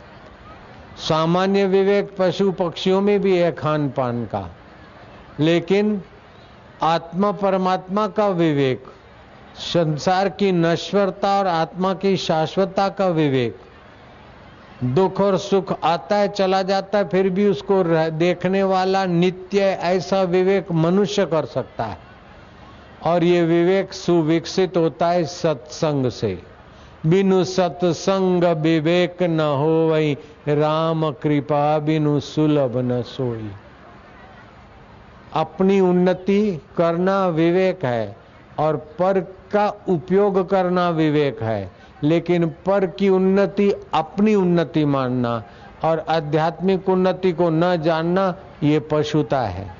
सामान्य विवेक पशु पक्षियों में भी है खान पान का। लेकिन आत्मा परमात्मा का विवेक, संसार की नश्वरता और आत्मा की शाश्वतता का विवेक, दुख और सुख आता है, चला जाता है, फिर भी उसको देखने वाला नित्य ऐसा विवेक मनुष्य कर सकता है। और ये विवेक सुविकसित होता है सत्संग से। बिनु सत्संग विवेक न हो वही राम कृपा बिनु सुलभ न सोई। अपनी उन्नति करना विवेक है, और पर का उपयोग करना विवेक है, लेकिन पर की उन्नति अपनी उन्नति मानना और आध्यात्मिक उन्नति को न जानना, ये पशुता है।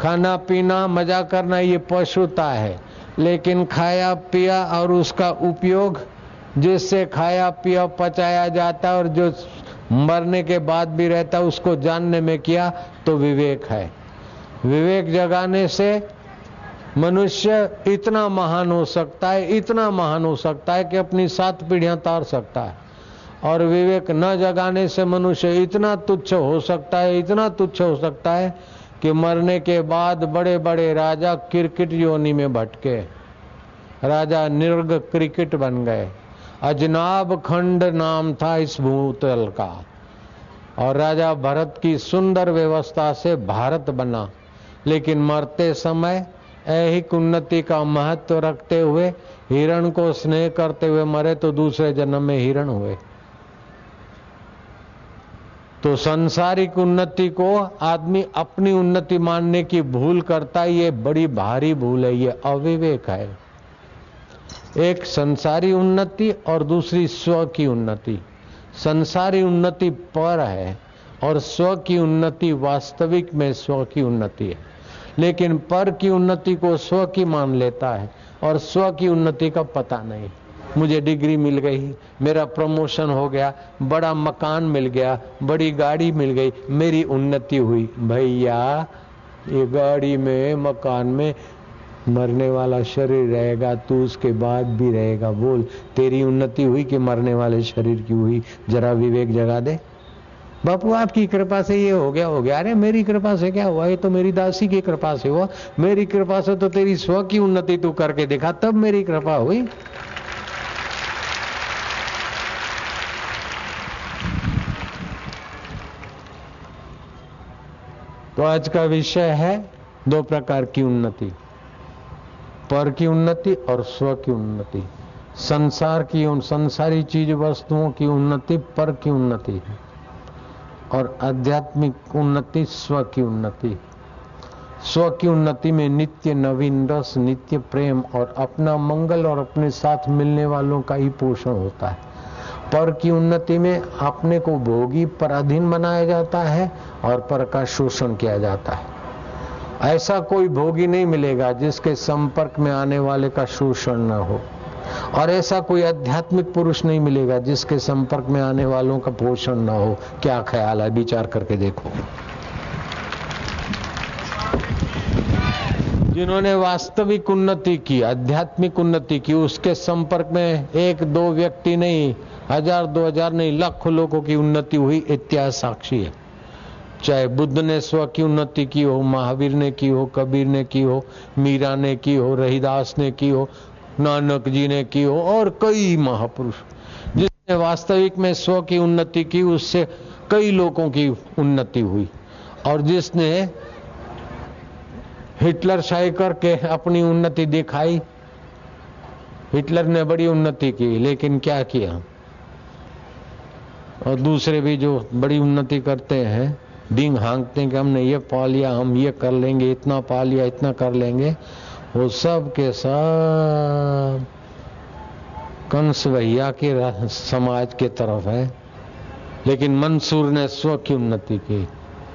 खाना, पीना, मज़ा करना, ये पशुता है, लेकिन खाया, पिया और उसका उपयोग जिससे खाया, पिया, पचाया जाता और जो मरने के बाद भी रहता, उसको जानने में किया तो विवेक है। विवेक जगाने से मनुष्य इतना महान हो सकता है, इतना महान हो सकता है कि अपनी सात पीढ़ियाँ तार सकता है। और विवेक न जगाने से मनुष्य इतना तुच्छ हो सकता है, इतना तुच्छ हो सकता है कि मरने के बाद बड़े बड़े राजा क्रिकेट योनि में भटके। राजा निर्ग क्रिकेट बन गए। अजनाब खंड नाम था इस भूतल का। और राजा भरत की सुंदर व्यवस्था से भारत बना। लेकिन मरते समय ऐहिक उन्नति का महत्व रखते हुए, हिरण को स्नेह करते हुए मरे तो दूसरे जन्म में हिरण हुए। तो संसारिक उन्नति को आदमी अपनी उन्नति मानने की भूल करता है ये बड़ी भारी भूल है, ये अविवेक है। एक संसारी उन्नति और दूसरी स्व की उन्नति। संसारी उन्नति पर है और स्व की उन्नति वास्तविक में स्व की उन्नति है। लेकिन पर की उन्नति को स्व की मान लेता है और स्व की उन्नति का पता नहीं। मुझे डिग्री मिल गई, मेरा प्रमोशन हो गया, बड़ा मकान मिल गया, बड़ी गाड़ी मिल गई, मेरी उन्नति हुई। भैया, ये गाड़ी में, मकान में मरने वाला शरीर रहेगा, तू उसके बाद भी रहेगा। बोल, तेरी उन्नति हुई कि मरने वाले शरीर की हुई? जरा विवेक जगा दे। बापू, आपकी कृपा से ये हो गया हो गया। अरे, मेरी कृपा से क्या हुआ? ये तो मेरी दासी की कृपा से हुआ। मेरी कृपा से तो तेरी स्व की उन्नति तू करके देखा। तब मेरी कृपा हुई। तो आज का विषय है दो प्रकार की उन्नति। पर की उन्नति और स्व की उन्नति। संसार की उन संसारी चीज़ वस्तुओं की उन्नति, पर की उन्नति। है और आध्यात्मिक उन्नति, स्व की उन्नति। स्व की उन्नति में नित्य नवीन रस, नित्य प्रेम और अपना मंगल और अपने साथ मिलने वालों का ही पोषण होता है। पर की उन्नति में अपने को भोगी पराधीन बनाया जाता है और पर का शोषण किया जाता है। ऐसा कोई भोगी नहीं मिलेगा जिसके संपर्क में आने वाले का शोषण न हो। और ऐसा कोई आध्यात्मिक पुरुष नहीं मिलेगा जिसके संपर्क में आने वालों का पोषण न हो। क्या ख्याल है? विचार करके देखो। जिन्होंने वास्तविक उन्नति की, आध्यात्मिक उन्नति की, उसके संपर्क में एक दो व्यक्ति नहीं, हज़ार दो हज़ार नहीं, लाखों लोगों की उन्नति हुई, इतिहास साक्षी है। चाहे बुद्ध ने स्व की उन्नति की हो, महावीर ने की हो, कबीर ने की हो, मीरा ने की हो, रहीदास ने की हो, नानक जी ने की हो, और कई महापुरुष, जिसने वास्तविक में स्व की उन्नति की, उससे कई लोगों की उन्नति हुई। और जिसने हिटलर शाही करके अपनी उन्नति दिखाई, हिटलर ने बड़ी उन्नति की, लेकिन क्या किया? और दूसरे भी जो बड़ी उन्नति करते हैं डिंग हाँकते हैं कि हमने ये पा लिया हम ये कर लेंगे, इतना पा लिया इतना कर लेंगे। वो सब के सब कंस भैया के समाज के तरफ़ है। लेकिन मंसूर ने स्व की उन्नति की,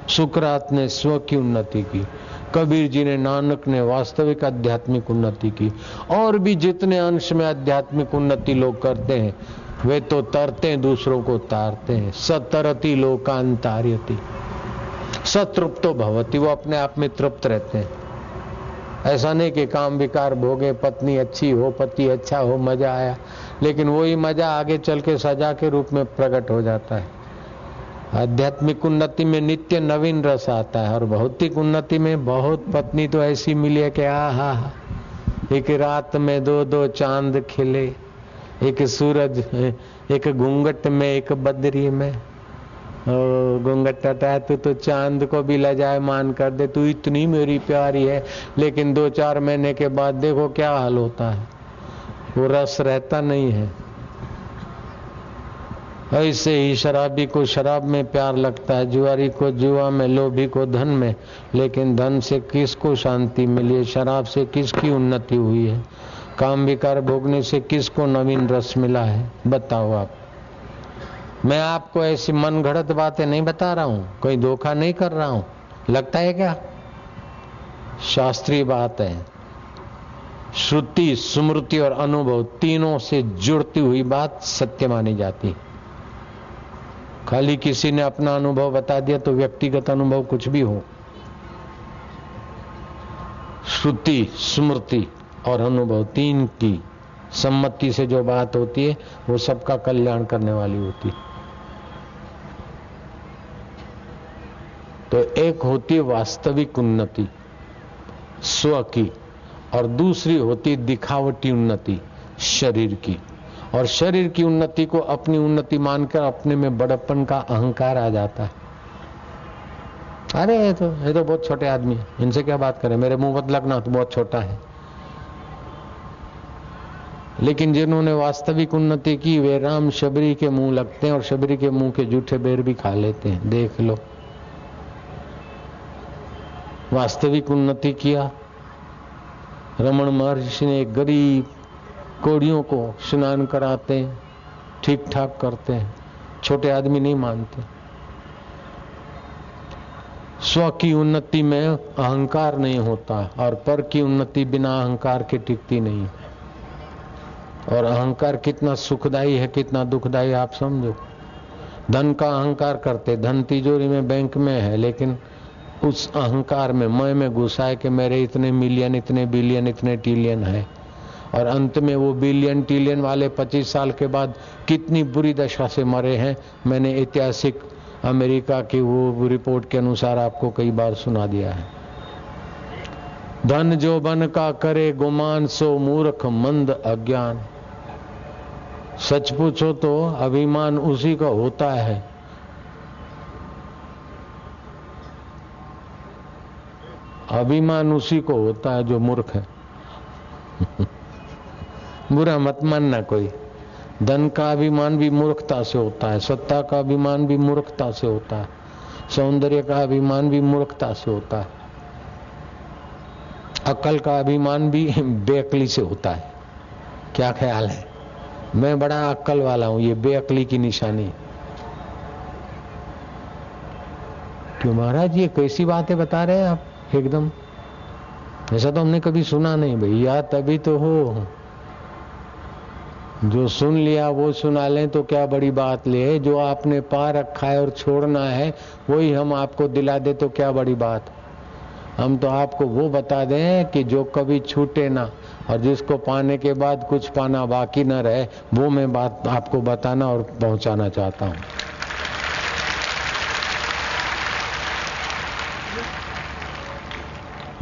सुकरात ने स्व की उन्नति की, कबीर जी ने नानक ने वास्तविक आध्यात्मिक उन्नति की। और भी जितने अंश में आध्यात्मिक उन्नति लोग करते हैं, वे तो तरते हैं, दूसरों को तारते हैं। सतरती लोकांतार्यति। सतृप्तो भवती, वो अपने आप में तृप्त रहते हैं। ऐसा नहीं कि काम विकार भोगे, पत्नी अच्छी हो, पति अच्छा हो, मज़ा आया, लेकिन वही मज़ा आगे चल के सजा के रूप में प्रकट हो जाता है। आध्यात्मिक उन्नति में नित्य नवीन रस आता है, और भौतिक उन्नति में बहुत पत्नी तो ऐसी मिली है कि आ हा एक रात में दो दो चाँद खिले, एक सूरज, एक घूंघट में, एक बदरी में। घूंघट है, तू तो चाँद को भी लजाए मान कर दे, तू इतनी मेरी प्यारी है, लेकिन दो चार महीने के बाद देखो क्या हाल होता है। वो रस रहता नहीं है। ऐसे ही शराबी को शराब में प्यार लगता है, जुआरी को जुआ में, लोभी को धन में, लेकिन धन से किसको शांति मिली है, शराब से किसकी उन्नति हुई है, काम विकार भोगने से किसको नवीन रस मिला है, बताओ आप। मैं आपको ऐसी मन घड़त बातें नहीं बता रहा हूँ, कोई धोखा नहीं कर रहा हूँ। लगता है क्या? शास्त्रीय बात है। श्रुति, स्मृति और अनुभव तीनों से जुड़ती हुई बात सत्य मानी जाती। खाली किसी ने अपना अनुभव बता दिया तो व्यक्तिगत अनुभव कुछ भी हो। श्रुति, स्मृति और अनुभव तीन की सम्मति से जो बात होती है, वो सबका कल्याण करने वाली होती। है तो एक होती वास्तविक उन्नति, स्व की, और दूसरी होती दिखावटी उन्नति, शरीर की। और शरीर की उन्नति को अपनी उन्नति मानकर अपने में बड़प्पन का अहंकार आ जाता है। अरे, ये तो ये तो बहुत छोटे आदमी है। इनसे क्या बात करें? मेरे मुँह मत लगना तो बहुत छोटा है। लेकिन जिन्होंने वास्तविक उन्नति की, वे राम शबरी के मुँह लगते हैं और शबरी के मुँह के जूठे बेर भी खा लेते हैं। देख लो। वास्तविक उन्नति किया। रमन महर्षि ने गरीब कोड़ियों को स्नान कराते हैं ठीक ठाक करते हैं छोटे आदमी नहीं मानते। स्व की उन्नति में अहंकार नहीं होता और पर की उन्नति बिना अहंकार के टिकती नहीं। और अहंकार कितना सुखदाई है, कितना दुखदाई आप समझो। धन का अहंकार करते, धन तिजोरी में बैंक में है, लेकिन उस अहंकार में मैं में घुसा है कि मेरे इतने मिलियन, इतने बिलियन इतने ट्रिलियन है। और अंत में वो बिलियन ट्रिलियन वाले 25 साल के बाद कितनी बुरी दशा से मरे हैं, मैंने ऐतिहासिक अमेरिका की वो रिपोर्ट के अनुसार आपको कई बार सुना दिया है। धन जो बन का करे गुमान, सो मूर्ख मंद अज्ञान। सच पूछो तो अभिमान उसी का होता है। अभिमान उसी को होता है जो मूर्ख है। बुरा मत मानना कोई। धन का अभिमान भी मूर्खता से होता है, सत्ता का अभिमान भी मूर्खता से होता है, सौंदर्य का अभिमान भी मूर्खता से होता है। अकल का अभिमान भी बेअकली से होता है। क्या ख्याल है? मैं बड़ा अक्ल वाला हूँ, ये बेअकली की निशानी। क्यों महाराज, ये कैसी बातें बता रहे हैं आप? एकदम। ऐसा तो हमने कभी सुना नहीं भैया तभी तो हो। जो सुन लिया, वो सुना लें तो क्या बड़ी बात ले। जो आपने पा रखा है और छोड़ना है, वही हम आपको दिला दे तो क्या बड़ी बात। हम तो आपको वो बता दें कि जो कभी छूटे ना, और जिसको पाने के बाद कुछ पाना बाकी ना रहे, वो मैं बात आपको बताना और पहुंचाना चाहता हूँ।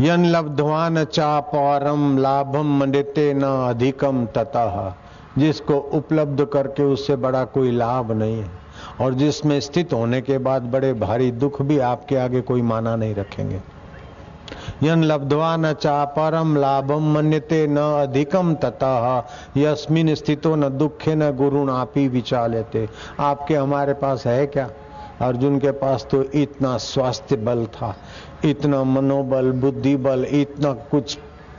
यन लब्धवान चा पौरम लाभम मंडिते न अधिकम ततः। जिसको उपलब्ध करके उससे बड़ा कोई लाभ नहीं है। और जिसमें स्थित होने के बाद बड़े भारी दुख भी आपके आगे कोई माना नहीं रखेंगे। यन लब्धवा न चापरम लाभम मन्यते न अधिकम ततः। यस्मिन स्थितो न दुखे न गुरुण आप ही विचार लेते आपके हमारे पास है क्या? अर्जुन के पास तो इतना स्वास्थ्य बल था, इतना मनोबल बुद्धि बल इतना कुछ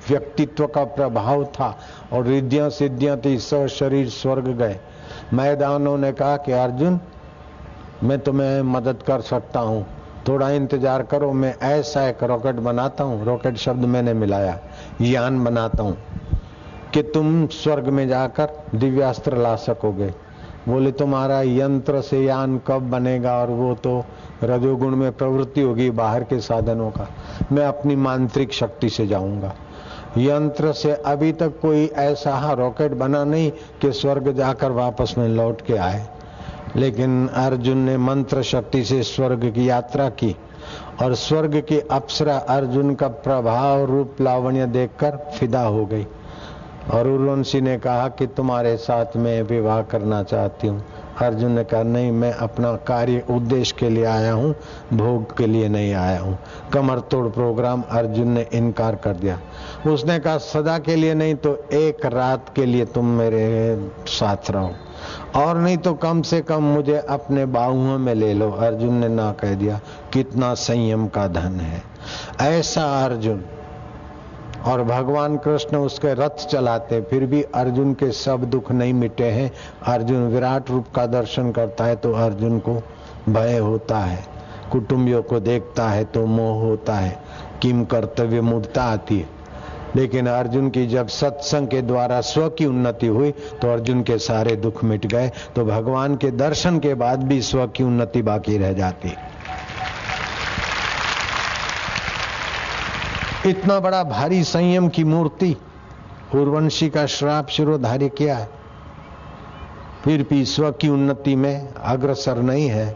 व्यक्तित्व का प्रभाव था और रिद्धियाँ सिद्धियाँ थी स शरीर स्वर्ग गए। मैदानों ने कहा कि अर्जुन, मैं तुम्हें मदद कर सकता हूँ। थोड़ा इंतज़ार करो, मैं ऐसा एक रॉकेट बनाता हूँ। रॉकेट शब्द मैंने मिलाया, यान बनाता हूँ कि तुम स्वर्ग में जाकर दिव्यास्त्र ला सकोगे। बोले, तुम्हारा यंत्र से यान कब बनेगा? और वो तो रजोगुण में प्रवृत्ति होगी बाहर के साधनों का। मैं अपनी मांत्रिक शक्ति से जाऊँगा। यंत्र से अभी तक कोई ऐसा रॉकेट बना नहीं कि स्वर्ग जाकर वापस में लौट के आए। लेकिन अर्जुन ने मंत्र शक्ति से स्वर्ग की यात्रा की और स्वर्ग की अप्सरा अर्जुन का प्रभाव रूप लावण्य देखकर फिदा हो गई। और उर्वंशी ने कहा कि तुम्हारे साथ मैं विवाह करना चाहती हूँ। अर्जुन ने कहा, नहीं, मैं अपना कार्य उद्देश्य के लिए आया हूँ, भोग के लिए नहीं आया हूँ। कमर तोड़ प्रोग्राम अर्जुन ने इनकार कर दिया। उसने कहा, सदा के लिए नहीं तो एक रात के लिए तुम मेरे साथ रहो। और नहीं तो कम से कम मुझे अपने बाहुओं में ले लो। अर्जुन ने ना कह दिया, कितना संयम का धन है। ऐसा अर्जुन और भगवान कृष्ण उसके रथ चलाते, फिर भी अर्जुन के सब दुख नहीं मिटे हैं। अर्जुन विराट रूप का दर्शन करता है तो अर्जुन को भय होता है, कुटुंबियों को देखता है तो मोह होता है, किम कर्तव्य मुदता आती है। लेकिन अर्जुन की जब सत्संग के द्वारा स्व की उन्नति हुई तो अर्जुन के सारे दुख मिट गए तो भगवान के दर्शन के बाद भी स्व की उन्नति बाकी रह जाती। इतना बड़ा भारी संयम की मूर्ति उर्वंशी का श्राप शिरोधार्य किया है। फिर भी स्व की उन्नति में अग्रसर नहीं है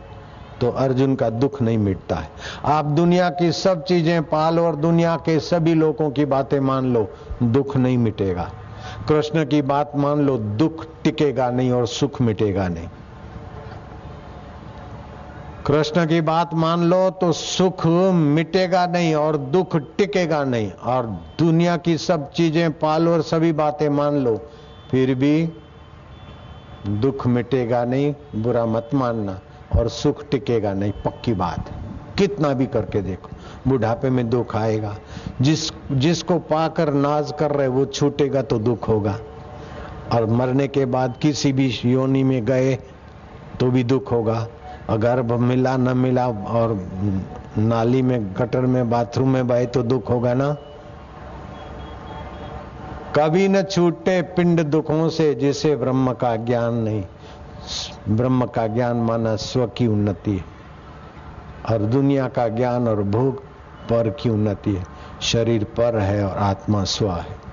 तो अर्जुन का दुख नहीं मिटता है। आप दुनिया की सब चीज़ें पालो और दुनिया के सभी लोगों की बातें मान लो, दुख नहीं मिटेगा। कृष्ण की बात मान लो, दुख टिकेगा नहीं और सुख मिटेगा नहीं। कृष्ण की बात मान लो तो सुख मिटेगा नहीं और दुख टिकेगा नहीं और दुनिया की सब चीज़ें पालो और सभी बातें मान लो, फिर भी दुख मिटेगा नहीं, बुरा मत मानना और सुख टिकेगा नहीं, पक्की बात कितना भी करके देखो, बुढ़ापे में दुख आएगा। जिस, जिसको पाकर नाज कर रहे वो छूटेगा तो दुख होगा। और मरने के बाद किसी भी योनि में गए तो भी दुख होगा। गर्भ मिला, न मिला और नाली में, गटर में, बाथरूम में बहे तो दुख होगा ना? कभी न छूटे पिंड दुखों से जिसे ब्रह्म का ज्ञान नहीं। ब्रह्म का ज्ञान माना स्व की उन्नति है। और दुनिया का ज्ञान और भोग पर की उन्नति है। शरीर पर है और आत्मा स्व है।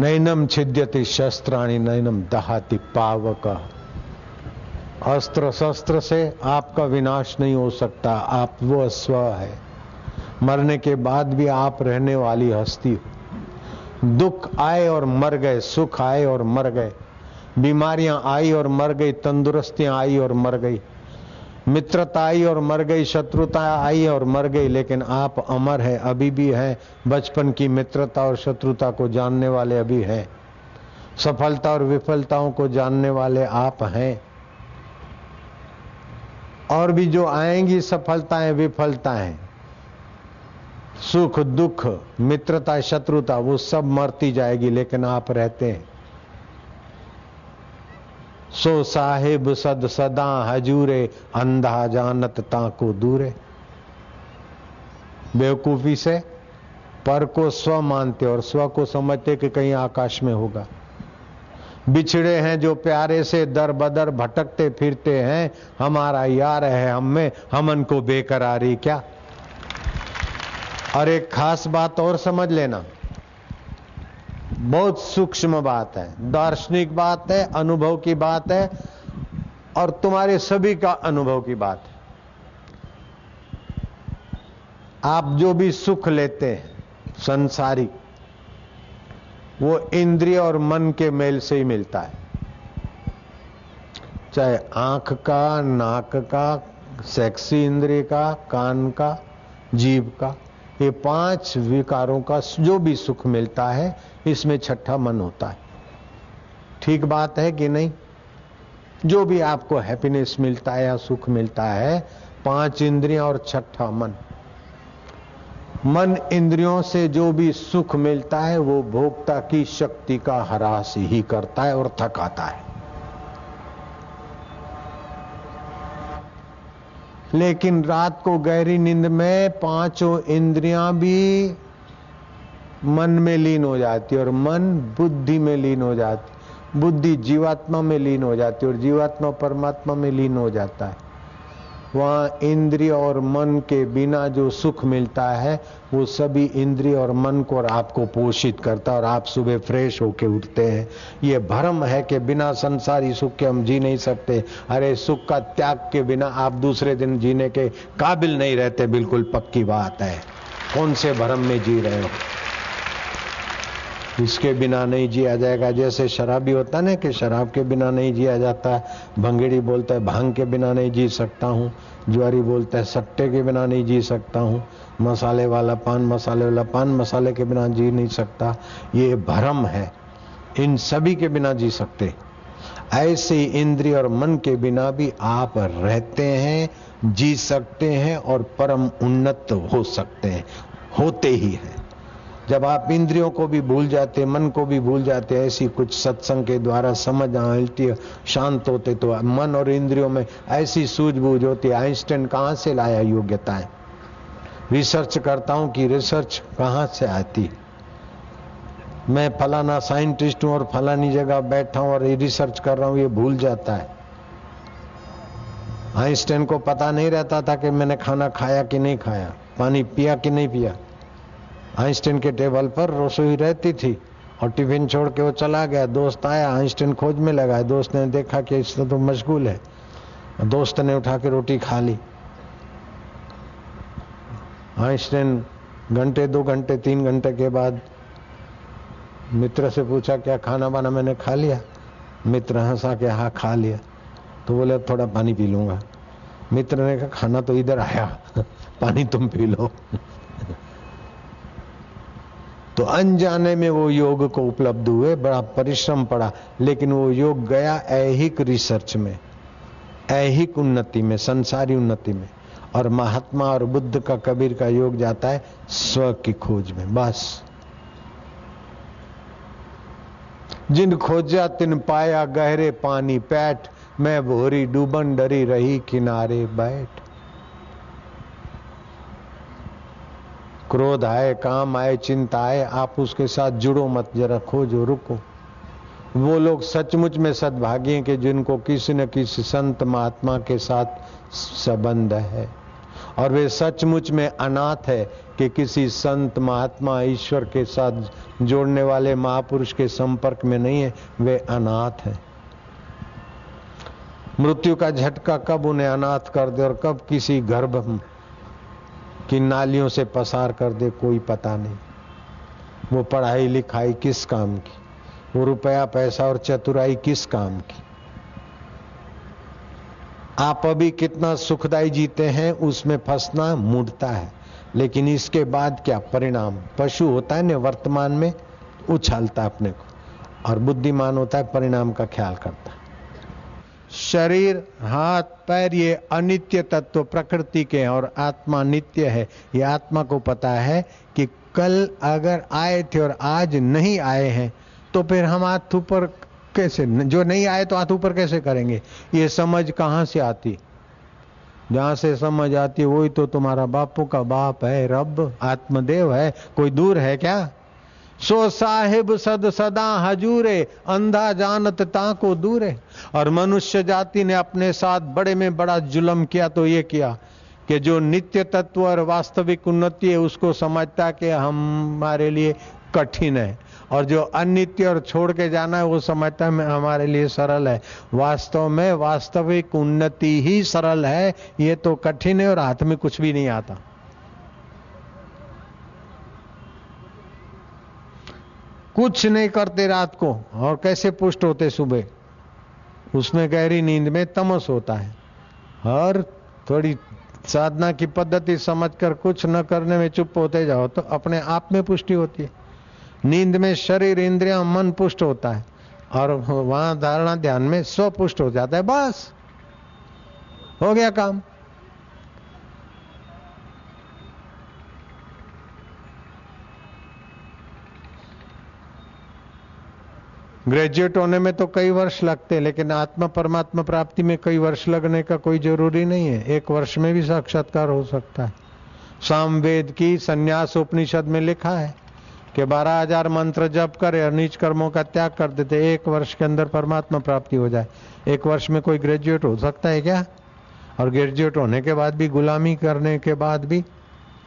नैनम छिद्यति शस्त्राणी नैनम दहाति पावक। अस्त्र शस्त्र से आपका विनाश नहीं हो सकता, आप वो स्व है। मरने के बाद भी आप रहने वाली हस्ती हो। दुख आए और मर गए, सुख आए और मर गए। बीमारियाँ आई और मर गई, तंदुरुस्तियाँ आई और मर गई। मित्रता आई और मर गई शत्रुता आई और मर गई, लेकिन आप अमर है, अभी भी है। बचपन की मित्रता और शत्रुता को जानने वाले अभी है। सफलता और विफलताओं को जानने वाले आप हैं। और भी जो आएँगी, सफलताएँ, विफलताएँ, सुख, दुख, मित्रता, शत्रुता, वो सब मरती जाएगी, लेकिन आप रहते हैं। सो साहिब सद सदा हजूरे, अंधा जानत ताको दूरे। बेवकूफ़ी से पर को स्व मानते और स्व को समझते कि कहीं आकाश में होगा। बिछड़े हैं जो प्यारे से दर बदर भटकते फिरते हैं, हमारा यार है हम में, हमन को बेकरारी क्या? और एक खास बात और समझ लेना। बहुत सूक्ष्म बात है। दार्शनिक बात है, अनुभव की बात है, और तुम्हारे सभी का अनुभव की बात है। आप जो भी सुख लेते हैं, संसारी, वो इंद्रिय और मन के मेल से ही मिलता है। चाहे आँख का, नाक का सेक्सी इंद्रिय का, कान का जीव का ये पाँच विकारों का जो भी सुख मिलता है, इसमें छठा मन होता है। ठीक बात है कि नहीं? जो भी आपको हैप्पीनेस मिलता है या सुख मिलता है, पाँच इंद्रियाँ और छठा मन। मन इंद्रियों से जो भी सुख मिलता है, वो भोक्ता की शक्ति का हरास ही करता है और थकाता है। लेकिन रात को गहरी नींद में पाँचों इंद्रियाँ भी मन में लीन हो जाती और मन बुद्धि में लीन हो जाती। बुद्धि जीवात्मा में लीन हो जाती और जीवात्मा परमात्मा में लीन हो जाता है। वहाँ इंद्रिय और मन के बिना जो सुख मिलता है, वो सभी इंद्रिय और मन को और आपको पोषित करता है और आप सुबह फ्रेश होके उठते हैं। ये भ्रम है कि बिना संसारी सुख के हम जी नहीं सकते। अरे, सुख का त्याग के बिना आप दूसरे दिन जीने के काबिल नहीं रहते, बिल्कुल पक्की बात है। कौन से भ्रम में जी रहे हो? इसके बिना नहीं जिया जाएगा। जैसे शराबी होता ना कि शराब के बिना नहीं जिया जाता, भंगेड़ी बोलता है, भाँग के बिना नहीं जी सकता हूँ, ज्वारी बोलता है, सट्टे के बिना नहीं जी सकता हूँ, मसाले वाला पान, मसाले वाला पान, मसाले के बिना जी नहीं सकता। ये भ्रम है। इन सभी के बिना जी सकते। ऐसे इंद्रिय और मन के बिना भी आप रहते हैं, जी सकते हैं और परम उन्नत हो सकते हैं। होते ही हैं। जब आप इंद्रियों को भी भूल जाते, मन को भी भूल जाते, ऐसी कुछ सत्संग के द्वारा समझ आती शांत होते तो मन और इंद्रियों में ऐसी सूझबूझ होती है आइंस्टाइन कहाँ से लाया योग्यताएँ? रिसर्च करता हूँ कि रिसर्च कहाँ से आती? मैं फलाना साइंटिस्ट हूँ और फलानी जगह बैठा हूँ और रिसर्च कर रहा हूँ, ये भूल जाता है। आइंस्टाइन को पता नहीं रहता था कि मैंने खाना खाया कि नहीं खाया, पानी पिया कि नहीं पिया। आइंस्टीन के टेबल पर रसोई रहती थी और टिफ़िन छोड़ के वो चला गया। दोस्त आया, आइंस्टीन खोज में लगा। दोस्त ने देखा कि इससे तो मशगूल है। दोस्त ने उठा के रोटी खा ली। आइंस्टीन घंटे, दो घंटे, तीन घंटे के बाद मित्र से पूछा, क्या खाना वाना मैंने खा लिया? मित्र हंसा के हाँ खा लिया। तो बोले, थोड़ा पानी पी लूँगा। मित्र ने कहा, खाना तो इधर आया। पानी तुम पी लो। तो अनजाने में वो योग को उपलब्ध हुए, बड़ा परिश्रम पड़ा, लेकिन वो योग गया ऐहिक रिसर्च में, ऐहिक उन्नति में, संसारी उन्नति में। और महात्मा और बुद्ध का कबीर का योग जाता है स्व की खोज में, बस। जिन खोजा तिन पाया गहरे पानी, पैठ, मैं भोरी डूबन डरी रही किनारे बैठ। क्रोध आए, काम आए, चिंता आए, आप उसके साथ जुड़ो मत, जरा खोजो, रुको। वो लोग सचमुच में सद्भागी हैं कि जिनको किसी न किसी संत महात्मा के साथ संबंध है। और वे सचमुच में अनाथ है कि किसी संत महात्मा ईश्वर के साथ जोड़ने वाले महापुरुष के संपर्क में नहीं है, वे अनाथ है। मृत्यु का झटका कब उन्हें अनाथ कर दे और कब किसी गर्भ कि नालियों से पसार कर दे, कोई पता नहीं। वो पढ़ाई लिखाई किस काम की? वो रुपया, पैसा और चतुराई किस काम की? आप अभी कितना सुखदाई जीते हैं, उसमें फंसना मूडता है। लेकिन इसके बाद क्या परिणाम? पशु होता है ना, वर्तमान में उछालता अपने को। और बुद्धिमान होता है, परिणाम का ख्याल करता है। शरीर, हाथ, पैर, ये अनित्य तत्व प्रकृति के हैं और आत्मा नित्य है। ये आत्मा को पता है कि कल अगर आए थे और आज नहीं आए हैं तो फिर हम हाथ ऊपर कैसे, जो नहीं आए तो हाथ ऊपर कैसे करेंगे? ये समझ कहाँ से आती? जहाँ से समझ आती, वही तो तुम्हारा बापू का बाप है, रब, आत्मदेव है। कोई दूर है क्या? सो साहिब सद सदा हजूरे, अंधा जानत ताको दूरे। और मनुष्य जाति ने अपने साथ बड़े में बड़ा जुलम किया तो ये किया कि जो नित्य तत्व और वास्तविक उन्नति है, उसको समझता कि हमारे लिए कठिन है। और जो अनित्य और छोड़ के जाना है, वो समझता है हमारे लिए सरल है। वास्तव में वास्तविक उन्नति ही सरल है, ये तो कठिन है और हाथ में कुछ भी नहीं आता। कुछ नहीं करते रात को। और कैसे पुष्ट होते सुबह? उसमें गहरी नींद में तमस होता है। और थोड़ी साधना की पद्धति समझकर कुछ न करने में चुप होते जाओ तो अपने आप में पुष्टि होती है। नींद में शरीर, इंद्रिया, मन पुष्ट होता है। और वहाँ धारणा ध्यान में स्व पुष्ट हो जाता है। बस, हो गया काम। ग्रेजुएट होने में तो कई वर्ष लगते, लेकिन आत्मा परमात्मा प्राप्ति में कई वर्ष लगने का कोई ज़रूरी नहीं है। एक वर्ष में भी साक्षात्कार हो सकता है। सामवेद की संन्यास उपनिषद में लिखा है कि बारह हज़ार मंत्र जप करे और नीच कर्मों का त्याग कर देते, एक वर्ष के अंदर परमात्मा प्राप्ति हो जाए। एक वर्ष में कोई ग्रेजुएट हो सकता है क्या? और ग्रेजुएट होने के बाद भी, गुलामी करने के बाद भी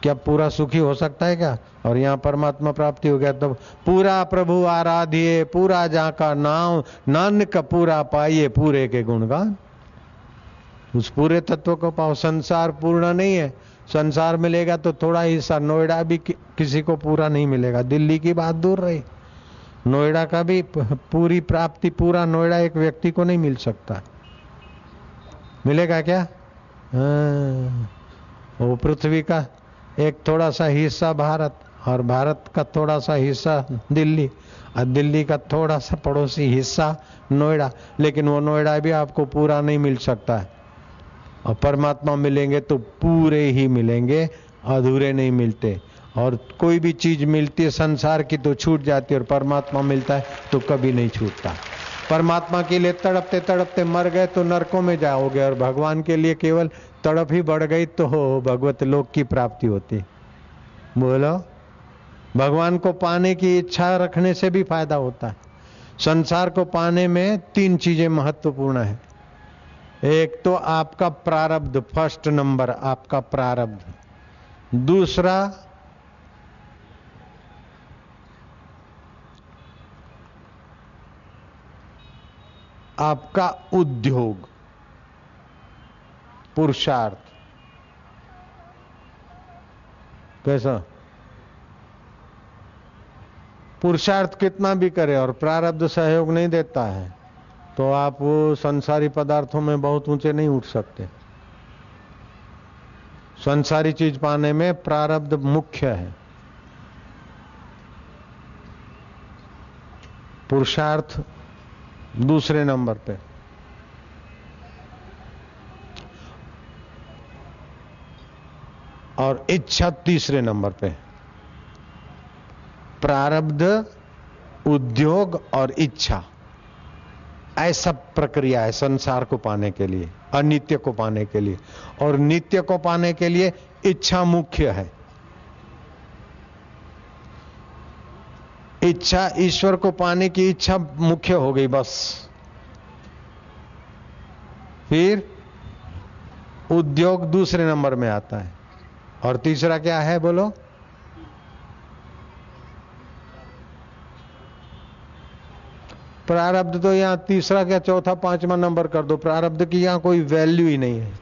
क्या पूरा सुखी हो सकता है क्या? और यहाँ परमात्मा प्राप्ति हो गया तो पूरा प्रभु आराध्य पूरा जा का नाम नानक पूरा पाइए पूरे के गुणगान। उस पूरे तत्व को पाओ संसार पूर्ण नहीं है। संसार मिलेगा तो थोड़ा हिस्सा नोएडा भी कि, किसी को पूरा नहीं मिलेगा। दिल्ली की बात दूर रही। नोएडा का भी पूरी प्राप्ति पूरा नोएडा एक व्यक्ति को नहीं मिल सकता। मिलेगा क्या? हाँ, वो पृथ्वी का एक थोड़ा सा हिस्सा भारत और भारत का थोड़ा सा हिस्सा दिल्ली और दिल्ली का थोड़ा सा पड़ोसी हिस्सा नोएडा। लेकिन वो नोएडा भी आपको पूरा नहीं मिल सकता। है और परमात्मा मिलेंगे तो पूरे ही मिलेंगे, अधूरे नहीं मिलते। और कोई भी चीज़ मिलती है, संसार की तो छूट जाती है और परमात्मा मिलता है तो कभी नहीं छूटता। परमात्मा के लिए तड़पते तड़पते मर गए तो नरकों में जाओगे और भगवान के लिए केवल तड़प ही बढ़ गई तो हो, भगवत लोक की प्राप्ति होती। बोलो? भगवान को पाने की इच्छा रखने से भी फ़ायदा होता है। संसार को पाने में तीन चीज़ें महत्वपूर्ण है। एक तो आपका प्रारब्ध, फ़र्स्ट नंबर आपका प्रारब्ध। दूसरा आपका उद्योग, पुरुषार्थ। कैसा? पुरुषार्थ कितना भी करे और प्रारब्ध सहयोग नहीं देता है तो आप वो संसारी पदार्थों में बहुत ऊँचे नहीं उठ सकते। संसारी चीज़ पाने में प्रारब्ध मुख्य है। पुरुषार्थ दूसरे नंबर पे। और इच्छा तीसरे नंबर पे। प्रारब्ध, उद्योग और इच्छा। ऐसा प्रक्रिया है संसार को पाने के लिए, अनित्य को पाने के लिए। और नित्य को पाने के लिए इच्छा मुख्य है। इच्छा, ईश्वर को पाने की इच्छा मुख्य हो गई बस। फिर उद्योग दूसरे नंबर में आता है। और तीसरा क्या है बोलो? प्रारब्ध तो यहाँ तीसरा क्या चौथा पांचवा नंबर कर दो। प्रारब्ध की यहाँ कोई वैल्यू ही नहीं है।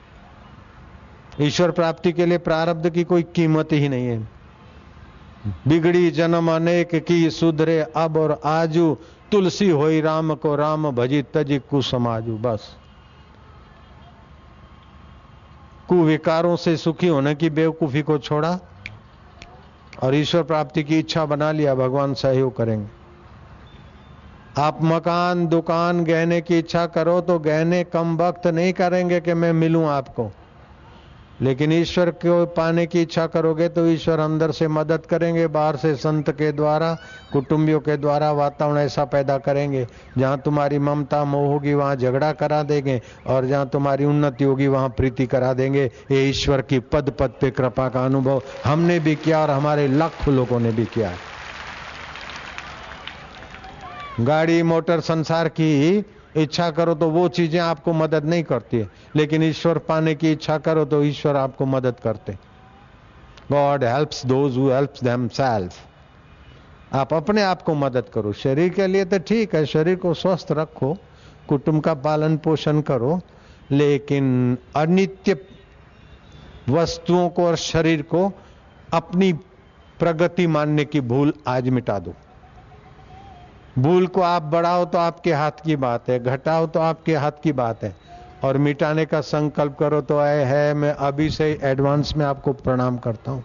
ईश्वर प्राप्ति के लिए प्रारब्ध की कोई कीमत ही नहीं है। बिगड़ी जन्म अनेक की सुधरे, अब और आजू। तुलसी होई राम को राम, भजी तजी कुसमाजू बस। कुविकारों से सुखी होने की बेवकूफ़ी को छोड़ा और ईश्वर प्राप्ति की इच्छा बना लिया, भगवान सहयोग करेंगे। आप मकान, दुकान, गहने की इच्छा करो तो गहने कम वक्त नहीं करेंगे कि मैं मिलूं आपको। लेकिन ईश्वर को पाने की इच्छा करोगे तो ईश्वर अंदर से मदद करेंगे, बाहर से संत के द्वारा, कुटुंबियों के द्वारा वातावरण ऐसा पैदा करेंगे। जहाँ तुम्हारी ममता मोह होगी, वहाँ झगड़ा करा देंगे और जहाँ तुम्हारी उन्नति होगी, वहाँ प्रीति करा देंगे। ये ईश्वर की पद पद पे कृपा का अनुभव हमने भी किया और हमारे लाखों लोगों ने भी किया। गाड़ी, मोटर, संसार की इच्छा करो तो वो चीज़ें आपको मदद नहीं करती है। लेकिन ईश्वर पाने की इच्छा करो तो ईश्वर आपको मदद करते God helps those who helps them आप अपने आप को मदद करो। शरीर के लिए तो ठीक है, शरीर को स्वस्थ रखो, कुटुंब का पालन पोषण करो, लेकिन अनित्य वस्तुओं को और शरीर को अपनी प्रगति मानने की भूल आज मिटा दो। भूल को आप बढ़ाओ तो आपके हाथ की बात है, घटाओ तो आपके हाथ की बात है। और मिटाने का संकल्प करो तो आए है, मैं अभी से एडवांस में आपको प्रणाम करता हूँ।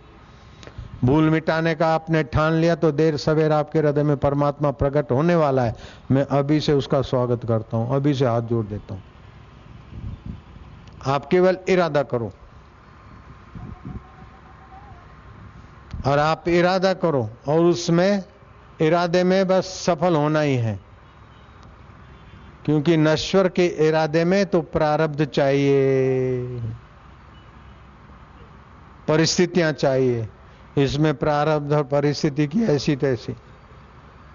भूल मिटाने का आपने ठान लिया तो देर सवेर आपके हृदय में परमात्मा प्रकट होने वाला है। मैं अभी से उसका स्वागत करता हूँ, अभी से हाथ जोड़ देता हूँ। आप केवल इरादा करो। और आप इरादा करो और उसमें इरादे में बस सफल होना ही है। क्योंकि नश्वर के इरादे में तो प्रारब्ध चाहिए। परिस्थितियाँ चाहिए। इसमें प्रारब्ध और परिस्थिति की ऐसी तैसी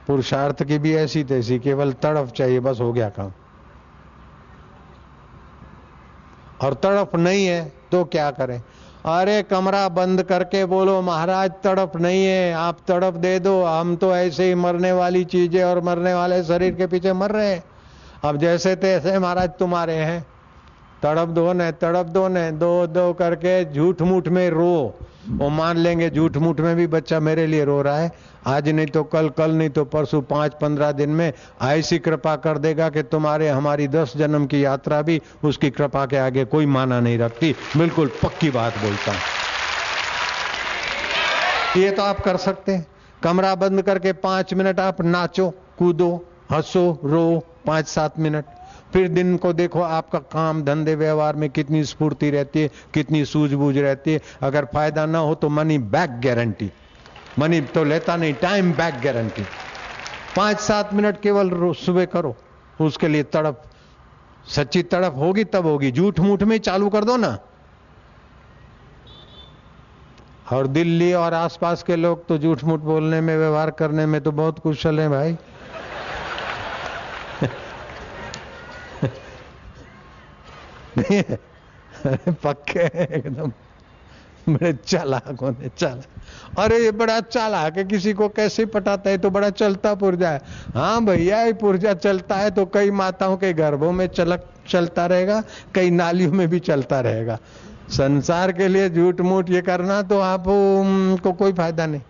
पुरुषार्थ की भी ऐसी तैसी केवल तड़फ चाहिए, बस हो गया काम। और तड़फ नहीं है तो क्या करें? अरे कमरा बंद करके बोलो, महाराज, तड़प नहीं है। आप तड़प दे दो। हम तो ऐसे ही मरने वाली चीज़ें और मरने वाले शरीर के पीछे मर रहे हैं। अब जैसे तैसे महाराज तुम्हारे हैं। तड़प दो न, तड़प दो न। दो दो करके झूठ मूठ में रो। वो मान लेंगे झूठ मूठ में भी बच्चा मेरे लिए रो रहा है। आज नहीं तो कल कल नहीं तो परसों पाँच, पंद्रह दिन में ऐसी कृपा कर देगा कि तुम्हारे, हमारी दस जन्म की यात्रा भी उसकी कृपा के आगे कोई माना नहीं रखती। बिल्कुल पक्की बात बोलता हूँ। ये तो आप कर सकते हैं। कमरा बंद करके पाँच मिनट आप नाचो, कूदो, हंसो रो पाँच, सात मिनट। फिर दिन को देखो आपका काम, धंधे, व्यवहार में कितनी स्फूर्ति रहती है, कितनी सूझबूझ रहती है। अगर फ़ायदा ना हो तो मनी बैक गारंटी मनी तो लेता नहीं टाइम बैक गारंटी पाँच सात मिनट केवल सुबह करो, उसके लिए तड़प, सच्ची तड़प होगी तब होगी। झूठ मूठ में चालू कर दो ना। और दिल्ली और आसपास के लोग तो झूठ मूठ बोलने में, व्यवहार करने में तो बहुत कुशल है भाई। पक्के एकदम। बड़े चालाक होने चालाक अरे, ये बड़ा चालाक है, किसी को कैसे पटाता है? तो बड़ा चलता पुर्जा है। हाँ भैया, ये पुर्जा चलता है तो कई माताओं के गर्भों में चलक, चलता रहेगा, कई नालियों में भी चलता रहेगा। संसार के लिए झूठ मूठ ये करना तो आपको कोई फ़ायदा नहीं।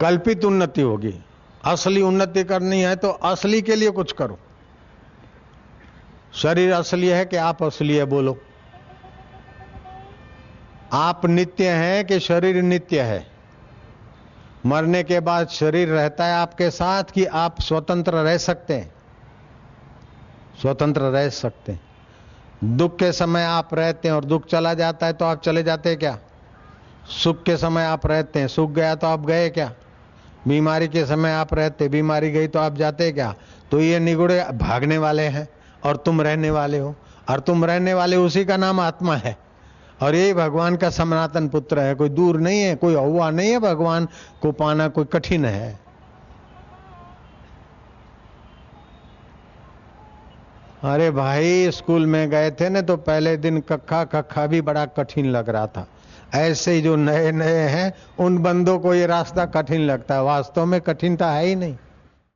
कल्पित उन्नति होगी। असली उन्नति करनी है तो असली के लिए कुछ करो। शरीर असली है कि आप असली है बोलो। आप नित्य हैं कि शरीर नित्य है। मरने के बाद शरीर रहता है आपके साथ कि आप स्वतंत्र रह सकते हैं। स्वतंत्र रह सकते हैं। दुख के समय आप रहते हैं और दुख चला जाता है तो आप चले जाते हैं क्या? सुख के समय आप रहते हैं। सुख गया तो आप गए क्या? बीमारी के समय आप रहते बीमारी गई तो आप जाते क्या? तो ये निगुड़े भागने वाले हैं। और तुम रहने वाले हो। और तुम रहने वाले उसी का नाम आत्मा है। और यही भगवान का सनातन पुत्र है। कोई दूर नहीं है, कोई हुआ नहीं है भगवान। को पाना कोई कठिन है। अरे भाई, स्कूल में गए थे ना तो पहले दिन कक्खा कक्खा भी बड़ा कठिन लग रहा था। ऐसे ही जो नए नए हैं, उन बंदों को ये रास्ता कठिन लगता है। वास्तव में कठिनता है ही नहीं।